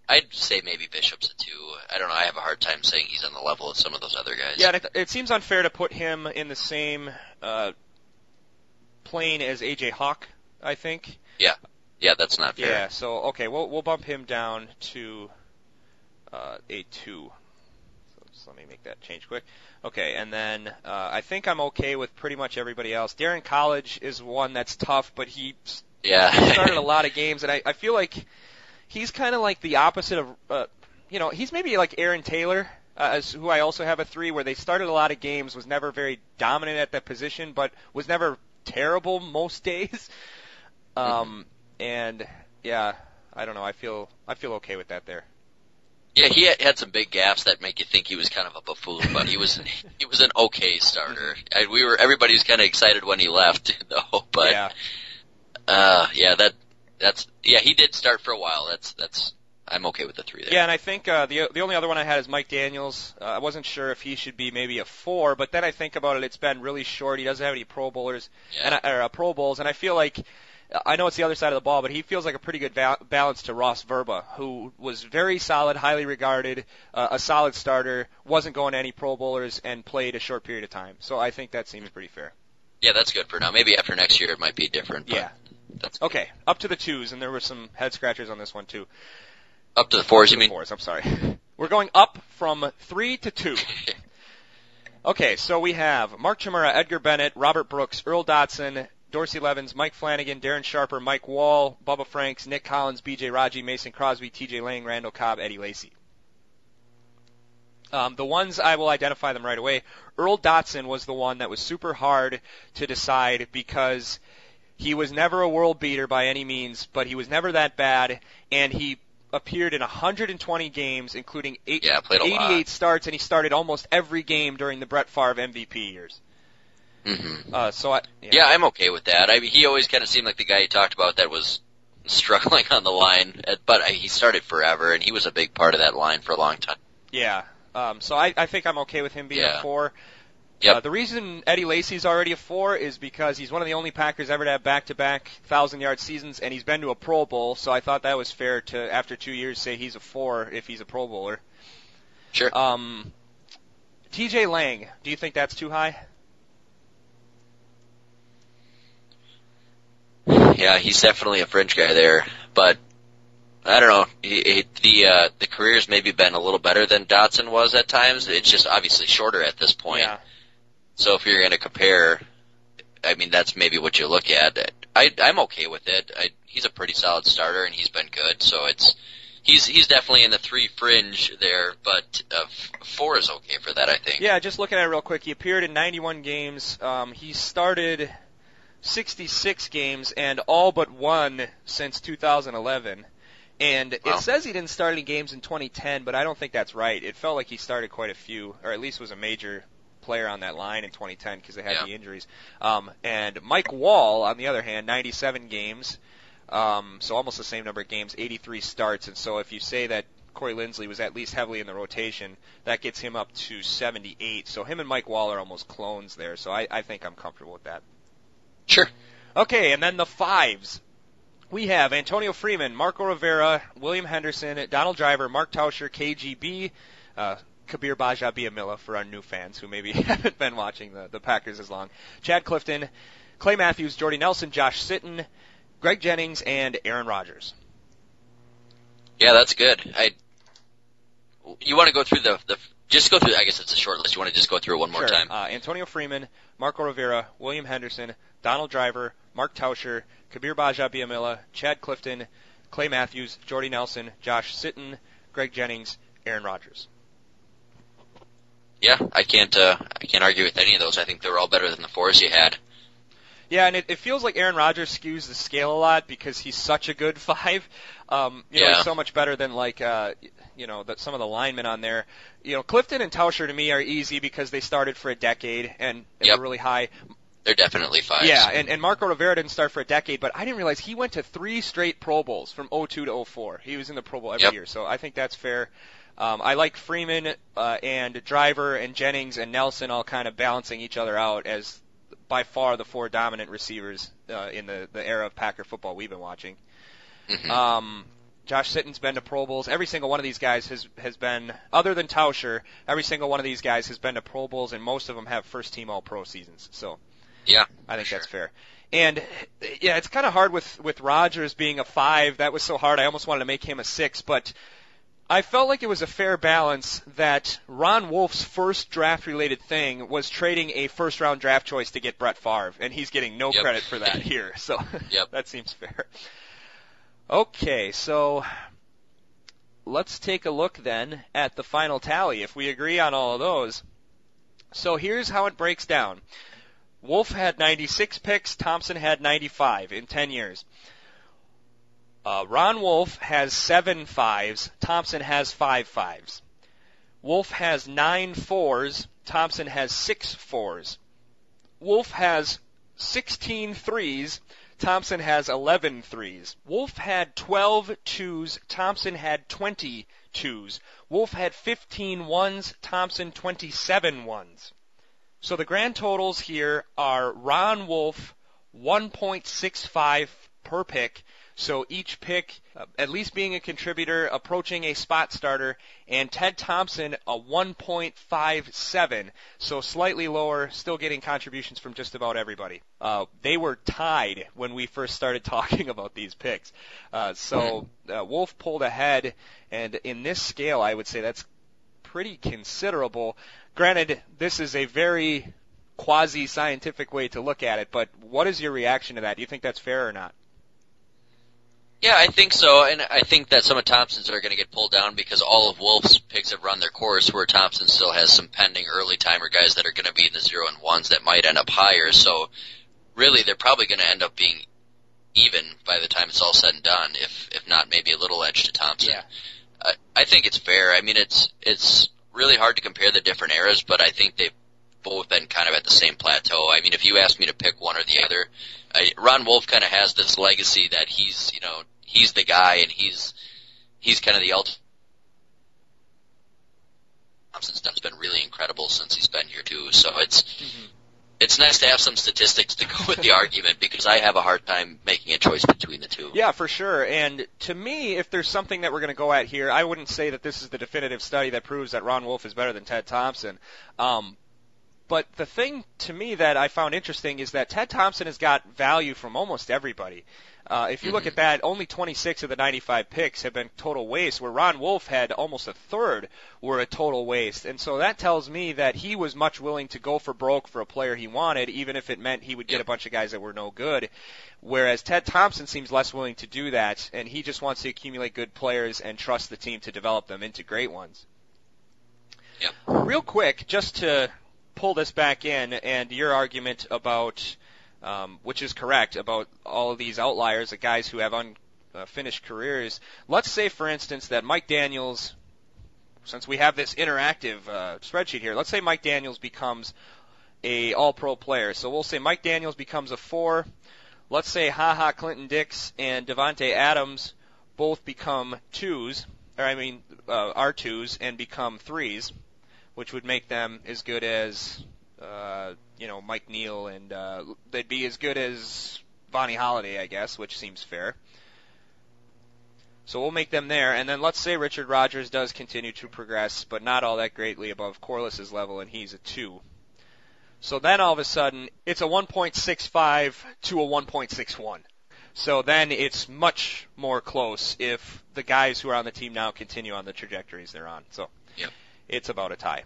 I'd say maybe Bishop's a two. I don't know. I have a hard time saying he's on the level of some of those other guys. yeah, it, it seems unfair to put him in the same uh, plane as AJ Hawk. I think. yeah, Yeah, that's not fair. Yeah. So okay, we'll we'll bump him down to uh, a two. So just let me make that change quick. Okay, and then uh, I think I'm okay with pretty much everybody else. Daryn Colledge is one that's tough, but he Yeah. started a lot of games, and I, I feel like he's kind of like the opposite of, uh, you know, he's maybe like Aaron Taylor, uh, as, who I also have a three, where they started a lot of games, was never very dominant at that position, but was never terrible most days. Um, and yeah, I don't know. I feel I feel okay with that there. Yeah, he had, had some big gaps that make you think he was kind of a buffoon, but he was he was an okay starter. I, we were everybody was kind of excited when he left, though. But yeah, uh, yeah, that that's yeah, he did start for a while. That's that's I'm okay with the three there. yeah, and I think uh, the the only other one I had is Mike Daniels. Uh, I wasn't sure if he should be maybe a four, but then I think about it. It's been really short. He doesn't have any Pro Bowlers. Yeah. and I, or uh, Pro Bowls, and I feel like I know it's the other side of the ball, but he feels like a pretty good ba- balance to Ross Verba, who was very solid, highly regarded, uh, a solid starter, wasn't going to any Pro Bowlers, and played a short period of time. So I think that seems pretty fair. Yeah, that's good for now. Maybe after next year it might be different. But Yeah. Okay, up to the twos, and there were some head scratchers on this one too. Up to the fours, you To the mean? fours, I'm sorry. We're going up from three to two. Okay, so we have Mark Chmura, Edgar Bennett, Robert Brooks, Earl Dotson, Dorsey Levens, Mike Flanagan, Darren Sharper, Mike Wahle, Bubba Franks, Nick Collins, BJ Raji, Mason Crosby, TJ Lang, Randall Cobb, Eddie Lacy. Um, the ones I will identify them right away. Earl Dotson was the one that was super hard to decide because he was never a world beater by any means, but he was never that bad, and he appeared in 120 games, including eight, Yeah, played 88 lot. starts, and he started almost every game during the Brett Favre MVP years. hmm Uh, so I, yeah. Yeah, I'm okay with that. I mean, he always kind of seemed like the guy you talked about that was struggling on the line, but he started forever, and he was a big part of that line for a long time. Yeah. Um, so I, I think I'm okay with him being Yeah. a four. Yep. Uh, the reason Eddie Lacy's already a four is because he's one of the only Packers ever to have back-to-back thousand-yard seasons, and he's been to a Pro Bowl. So I thought that was fair to, after two years, say he's a four if he's a Pro Bowler. Sure. Um, T.J. Lang, do you think that's too high? Yeah, he's definitely a fringe guy there, but I don't know. He, he, the uh, the career's maybe been a little better than Dotson was at times. It's just obviously shorter at this point. Yeah. So if you're going to compare, I mean that's maybe what you look at. I I'm okay with it. I, he's a pretty solid starter and he's been good. So it's he's he's definitely in the three fringe there, but uh, four is okay for that. I think. Yeah, just looking at it real quick, he appeared in 91 games. Um, he started 66 games and all but one since 2011. And Wow. it says he didn't start any games in 2010, but I don't think that's right. It felt like he started quite a few, or at least was a major player on that line in 2010 because they had Yeah. the injuries. Um, and Mike Wahle, on the other hand, 97 games, um, so almost the same number of games, 83 starts. And so if you say that Corey Linsley was at least heavily in the rotation, that gets him up to 78. So him and Mike Wahle are almost clones there. So I, I think I'm comfortable with that. Sure. Okay, and then the fives. We have Antonio Freeman, Marco Rivera, William Henderson, Donald Driver, Mark Tauscher, KGB, uh, Kabeer Gbaja-Biamila for our new fans who maybe haven't been watching the, the Packers as long, Chad Clifton, Clay Matthews, Jordy Nelson, Josh Sitton, Greg Jennings, and Aaron Rodgers. Yeah, that's good. I. You want to go through the the just go through. I guess it's a short list. You want to just go through it one more Sure. time? Uh, Antonio Freeman, Marco Rivera, William Henderson, Donald Driver, Mark Tauscher, Kabeer Gbaja-Biamila, Chad Clifton, Clay Matthews, Jordy Nelson, Josh Sitton, Greg Jennings, Aaron Rodgers. Yeah, I can't. Uh, I can't argue with any of those. I think they were all better than the fours you had. Yeah, and it, it feels like Aaron Rodgers skews the scale a lot because he's such a good five. Um, you know, Yeah. he's so much better than like uh, you know that some of the linemen on there. You know, Clifton and Tauscher to me are easy because they started for a decade and they Yep. really high. They're definitely fives. Yeah, and, and Marco Rivera didn't start for a decade, but I didn't realize he went to three straight Pro Bowls from 02 to 04. He was in the Pro Bowl every Yep. year, so I think that's fair. Um, I like Freeman uh, and Driver and Jennings and Nelson all kind of balancing each other out as by far the four dominant receivers uh, in the, the era of Packer football we've been watching. Mhm. Um, Josh Sitton's been to Pro Bowls. Every single one of these guys has has been, other than Tauscher, every single one of these guys has been to Pro Bowls, and most of them have first team All Pro seasons. So yeah. I think for that's fair. And yeah, it's kind of hard with with Rodgers being a five. That was so hard. I almost wanted to make him a six, but I felt like it was a fair balance that Ron Wolf's first draft related thing was trading a first round draft choice to get Brett Favre, and he's getting no Yep. credit for that here. So Yep. that seems fair. Okay, so let's take a look then at the final tally if we agree on all of those. So here's how it breaks down. Wolf had 96 picks, Thompson had 95 in 10 years. Uh, Ron Wolf has seven fives, Thompson has five fives. Wolf has nine fours, Thompson has six fours. Wolf has 16 threes, Thompson has 11 threes. Wolf had 12 twos, Thompson had 20 twos. Wolf had 15 ones, Thompson 27 ones. So the grand totals here are Ron Wolf 1.65 per pick. So each pick, uh, at least being a contributor, approaching a spot starter, and Ted Thompson a 1.57, so slightly lower, still getting contributions from just about everybody. Uh, they were tied when we first started talking about these picks. Uh, so uh, Wolf pulled ahead, and in this scale, I would say that's pretty considerable. Granted, this is a very quasi-scientific way to look at it, but what is your reaction to that? Do you think that's fair or not? Yeah, I think so, and I think that some of Thompson's are going to get pulled down because all of Wolf's picks have run their course, where Thompson still has some pending early timer guys that are going to be in the zero and ones that might end up higher. So, really, they're probably going to end up being even by the time it's all said and done, if if not maybe a little edge to Thompson. Yeah. I, I think it's fair. I mean, it's it's really hard to compare the different eras, but I think they've both been kind of at the same plateau. I mean, if you asked me to pick one or the other, I, Ron Wolf kind of has this legacy that he's, you know, he's the guy and he's he's kind of the ultimate. Thompson's done has been really incredible since he's been here too. So it's Mm-hmm. it's nice to have some statistics to go with the argument because I have a hard time making a choice between the two. Yeah, for sure. And to me, if there's something that we're going to go at here, I wouldn't say that this is the definitive study that proves that Ron Wolf is better than Ted Thompson. Um, but the thing to me that I found interesting is that Ted Thompson has got value from almost everybody. Uh, if you look at that, only 26 of the 95 picks have been total waste, where Ron Wolf had almost a third were a total waste. And so that tells me that he was much willing to go for broke for a player he wanted, even if it meant he would get a bunch of guys that were no good. Whereas Ted Thompson seems less willing to do that, and he just wants to accumulate good players and trust the team to develop them into great ones. Yep. Real quick, just to pull this back in, and your argument about, um, which is correct, about all of these outliers, the guys who have unfinished careers. Let's say, for instance, that Mike Daniels, since we have this interactive uh, spreadsheet here, let's say Mike Daniels becomes a All-Pro player. So we'll say Mike Daniels becomes a four. Let's say Ha Ha Clinton Dix and Davante Adams both become twos, or I mean, uh, are twos and become threes which would make them as good as, uh, you know, Mike Neal, and uh, they'd be as good as Vonnie Holliday, I guess, which seems fair. So we'll make them there, and then let's say Richard Rodgers does continue to progress, but not all that greatly above Quarless's level, and he's a two. So then all of a sudden, it's a 1.65 to a 1.61. So then it's much more close if the guys who are on the team now continue on the trajectories they're on. So Yep. It's about a tie.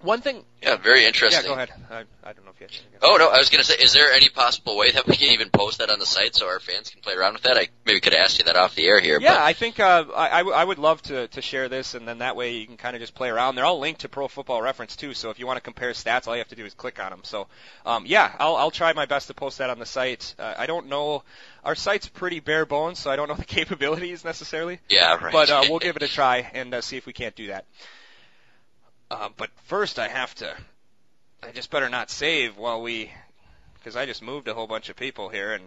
One thing, Yeah, very interesting. yeah, go ahead. I, I don't know if you. Had Oh no, I was gonna say, is there any possible way that we can even post that on the site so our fans can play around with that? I maybe could ask you that off the air here. Yeah, I think uh, I, I, w- I would love to, to share this, and then that way you can kind of just play around. They're all linked to Pro Football Reference too, so if you want to compare stats, all you have to do is click on them. So, um, yeah, I'll, I'll try my best to post that on the site. Uh, I don't know, our site's pretty bare bones, so I don't know the capabilities necessarily. But, yeah, right. But uh, we'll give it a try and uh, see if we can't do that. Uh, but first, I have to. I just better not save while we, because I just moved a whole bunch of people here, and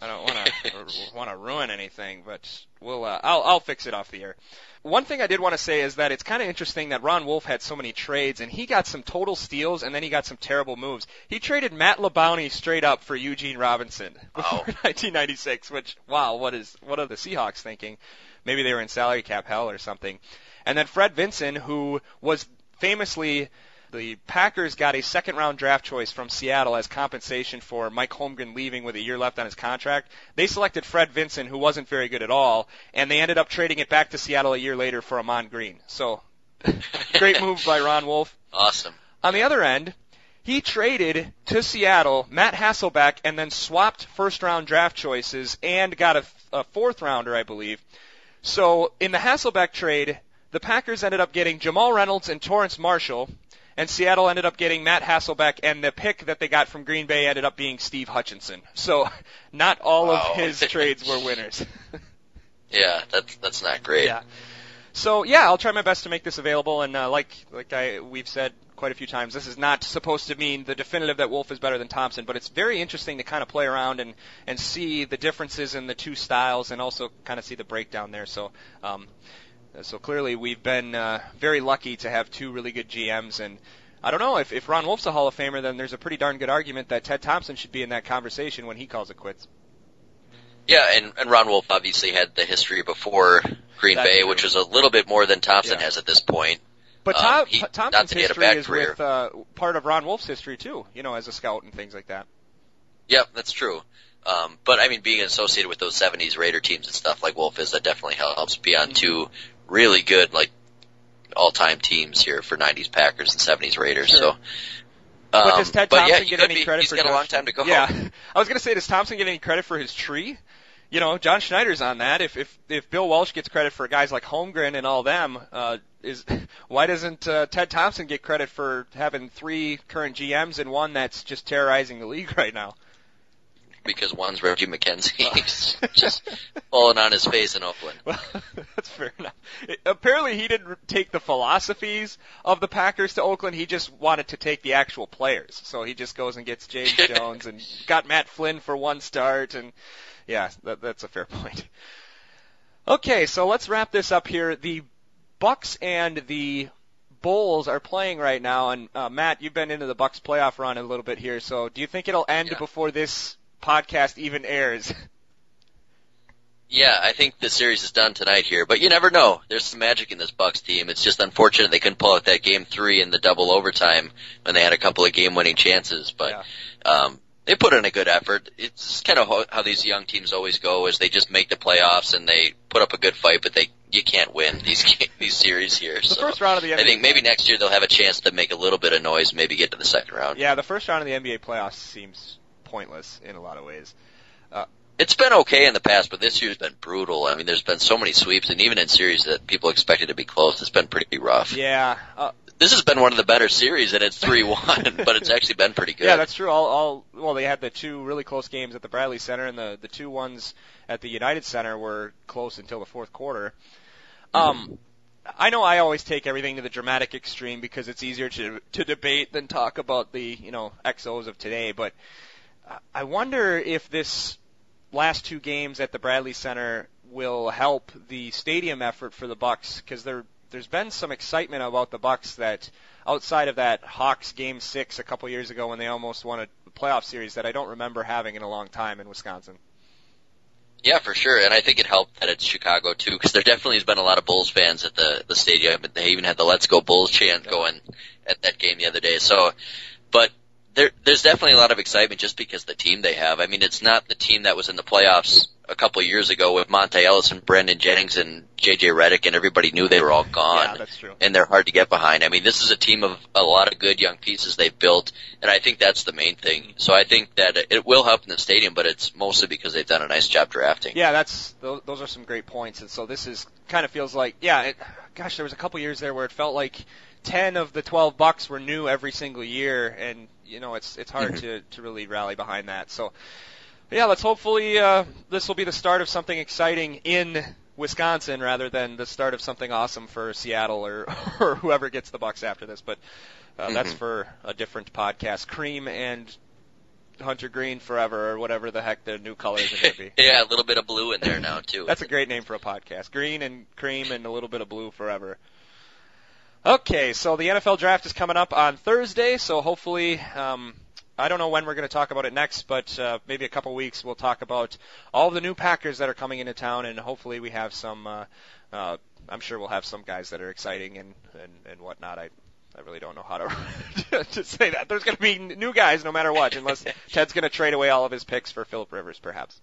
I don't want to want to ruin anything. But we'll. Uh, I'll I'll fix it off the air. One thing I did want to say is that it's kind of interesting that Ron Wolf had so many trades, and he got some total steals, and then he got some terrible moves. He traded Matt LaBounty straight up for Eugene Robinson before Wow. 1996. Which wow, what is what are the Seahawks thinking? Maybe they were in salary cap hell or something. And then Fred Vinson, who was famously the Packers got a second round draft choice from Seattle as compensation for Mike Holmgren leaving with a year left on his contract. They selected Fred Vinson, who wasn't very good at all, and they ended up trading it back to Seattle a year later for Ahman Green. So, great move by Ron Wolf. awesome. On the other end, he traded to Seattle Matt Hasselbeck and then swapped first round draft choices and got a, a fourth rounder, I believe. So in the Hasselbeck trade, the Packers ended up getting Jamal Reynolds and Torrance Marshall, and Seattle ended up getting Matt Hasselbeck, and the pick that they got from Green Bay ended up being Steve Hutchinson. So not all Wow. of his trades were winners. Yeah, that's that's not great. Yeah. So yeah, I'll try my best to make this available, and uh, like like I we've said quite a few times, this is not supposed to mean the definitive that Wolf is better than Thompson, but it's very interesting to kind of play around and and see the differences in the two styles, and also kind of see the breakdown there. So. Um, so clearly, we've been uh, very lucky to have two really good GMs, and I don't know if if Ron Wolf's a Hall of Famer, then there's a pretty darn good argument that Ted Thompson should be in that conversation when he calls it quits. Yeah, and, and Ron Wolf obviously had the history before Green That's Bay, true. which was a little bit more than Thompson Yeah. has at this point. But Um, Tom, he- Thompson's history is career. with uh, part of Ron Wolf's history too. You know, as a scout and things like that. Yep, that's true. Um, but I mean, being associated with those '70s Raider teams and stuff like Wolf is, that definitely helps. Beyond two really good like all-time teams here for '90s Packers and '70s Raiders. Sure. So, um, But does Ted Thompson yeah, get any be- credit He's for got a long time to go. Yeah, I was gonna say, does Thompson get any credit for his tree? You know, John Schneider's on that. If if if Bill Walsh gets credit for guys like Holmgren and all them, uh, is why doesn't uh, Ted Thompson get credit for having three current GMs and one that's just terrorizing the league right now? Because one's Reggie McKenzie He's just falling on his face in Oakland. Well, that's fair enough. It- apparently, he didn't take the philosophies of the Packers to Oakland. He just wanted to take the actual players. So he just goes and gets James Jones and got Matt Flynn for one start. And yeah, that, that's a fair point. Okay, so let's wrap this up here. The Bucks and the Bulls are playing right now, and uh, Matt, you've been into the Bucks playoff run a little bit here. So do you think it'll end Yeah. before this podcast even airs? Yeah, I think the series is done tonight here, but you never know. There's some magic in this Bucks team. It's just unfortunate they couldn't pull out that game three in the double overtime when they had a couple of game-winning chances. But Yeah. um, they put in a good effort. It's kind of how, how these young teams always go: is they just make the playoffs and they put up a good fight, but they you can't win these these series here. The so first round of the NBA I think maybe next year they'll have a chance to make a little bit of noise, maybe get to the second round. Yeah, the first round of the NBA playoffs seems pointless in a lot of ways. It's been okay in the past, but this year's been brutal. I mean, there's been so many sweeps, and even in series that people expected to be close, it's been pretty rough. Yeah, uh, This has been one of the better series, and it's three one, but it's actually been pretty good. yeah, that's true. All, all well, they had the two really close games at the Bradley Center, and the the two ones at the United Center were close until the fourth quarter. Um, I know I always take everything to the dramatic extreme because it's easier to to debate than talk about the you know XOs of today. But I- wonder if this last two games at the Bradley Center will help the stadium effort for the Bucks because there there's been some excitement about the Bucks that outside of that Hawks game six a couple years ago when they almost won a playoff series that I don't remember having in a long time in Wisconsin. Yeah, for sure, and I think it helped that it's Chicago too, because there definitely has been a lot of Bulls fans at the the stadium. They even had the "Let's Go Bulls" chant going at that game the other day. So, but there there's definitely a lot of excitement just because the team they have. I mean, it's not the team that was in the playoffs a couple of years ago with Monta Ellis and Brandon Jennings and JJ Redick, and everybody knew they were all gone Yeah, that's true. and they're hard to get behind. I mean, this is a team of a lot of good young pieces they've built, and I think that's the main thing. So I think that it will help in the stadium, but it's mostly because they've done a nice job drafting. Yeah, that's those, those are some great points, and so this is kind of feels like yeah. It, gosh, there was a couple years there where it felt like ten of the twelve bucks were new every single year, and you know it's it's hard Mhm. to to really rally behind that. So yeah, let's hopefully uh, this will be the start of something exciting in Wisconsin rather than the start of something awesome for Seattle or or whoever gets the Bucks after this. But uh, that's Mhm. for a different podcast. Cream and Hunter Green forever or whatever the heck the new colors are going to be. yeah, a little bit of blue in there now too. That's a great name for a podcast. Green and cream and a little bit of blue forever. Okay, so the NFL draft is coming up on Thursday, so hopefully, um, I don't know when we're going to talk about it next, but uh, maybe a couple weeks we'll talk about all the new Packers that are coming into town, and hopefully we have some. Uh, uh, I'm sure we'll have some guys that are exciting and and, and whatnot. I I really don't know how to to say that. There's going to be new guys no matter what, unless Ted's going to trade away all of his picks for Philip Rivers, perhaps.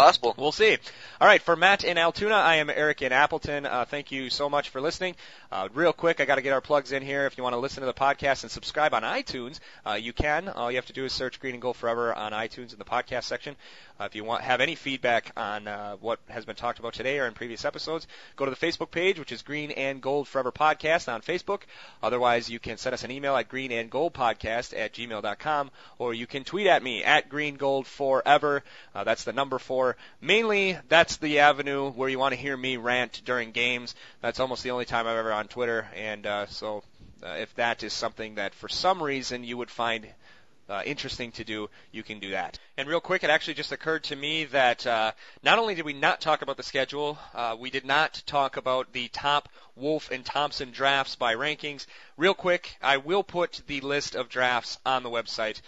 Possible. We'll see. All right, for Matt in Altoona, I am Eric in Appleton. Uh, thank you so much for listening. Uh, real quick, I got to get our plugs in here. If you want to listen to the podcast and subscribe on iTunes, uh, you can. All you have to do is search Green and Gold Forever on iTunes in the podcast section. Uh, if you want have any feedback on uh, what has been talked about today or in previous episodes, go to the Facebook page, which is Green and Gold Forever Podcast on Facebook. Otherwise, you can send us an email at green and gold podcast at gmail.com, or you can tweet at me at green gold forever. Uh, that's the number four. Mainly, that's the avenue where you want to hear me rant during games. That's almost the only time I've ever on Twitter, and uh, so uh, if that is something that for some reason you would find uh, interesting to do, you can do that. And real quick, it actually just occurred to me that uh, not only did we not talk about the schedule, uh, we did not talk about the top Wolf and Thompson drafts by rankings. Real quick, I will put the list of drafts on the website.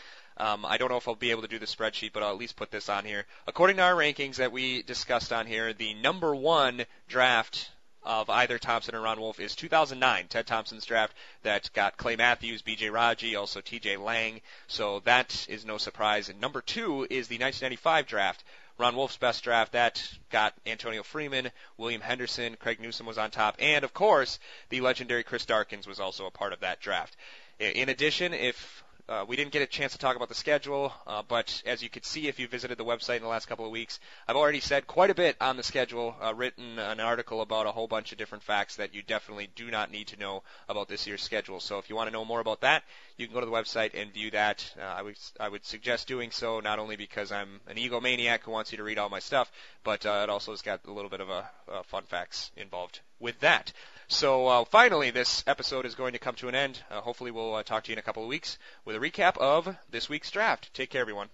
Um, I don't know if I'll be able to do the spreadsheet, but I'll at least put this on here. According to our rankings that we discussed on here, the number one draft of either Thompson or Ron Wolf is 2009, Ted Thompson's draft that got Clay Matthews, B.J. Raji, also T.J. Lang. So that is no surprise. And number two is the 1995 draft. Ron Wolf's best draft that got Antonio Freeman, William Henderson, Craig Newsome was on top, and of course the legendary Chris Darkins was also a part of that draft. In addition, if uh, we didn't get a chance to talk about the schedule, uh, but as you could see if you visited the website in the last couple of weeks, I've already said quite a bit on the schedule, uh, written an article about a whole bunch of different facts that you definitely do not need to know about this year's schedule. So if you want to know more about that, you can go to the website and view that. Uh, I would I would suggest doing so not only because I'm an egomaniac who wants you to read all my stuff, but uh, it also has got a little bit of a, a fun facts involved with that. So uh, finally, this episode is going to come to an end. Uh, hopefully, we'll uh, talk to you in a couple of weeks with a recap of this week's draft. Take care, everyone.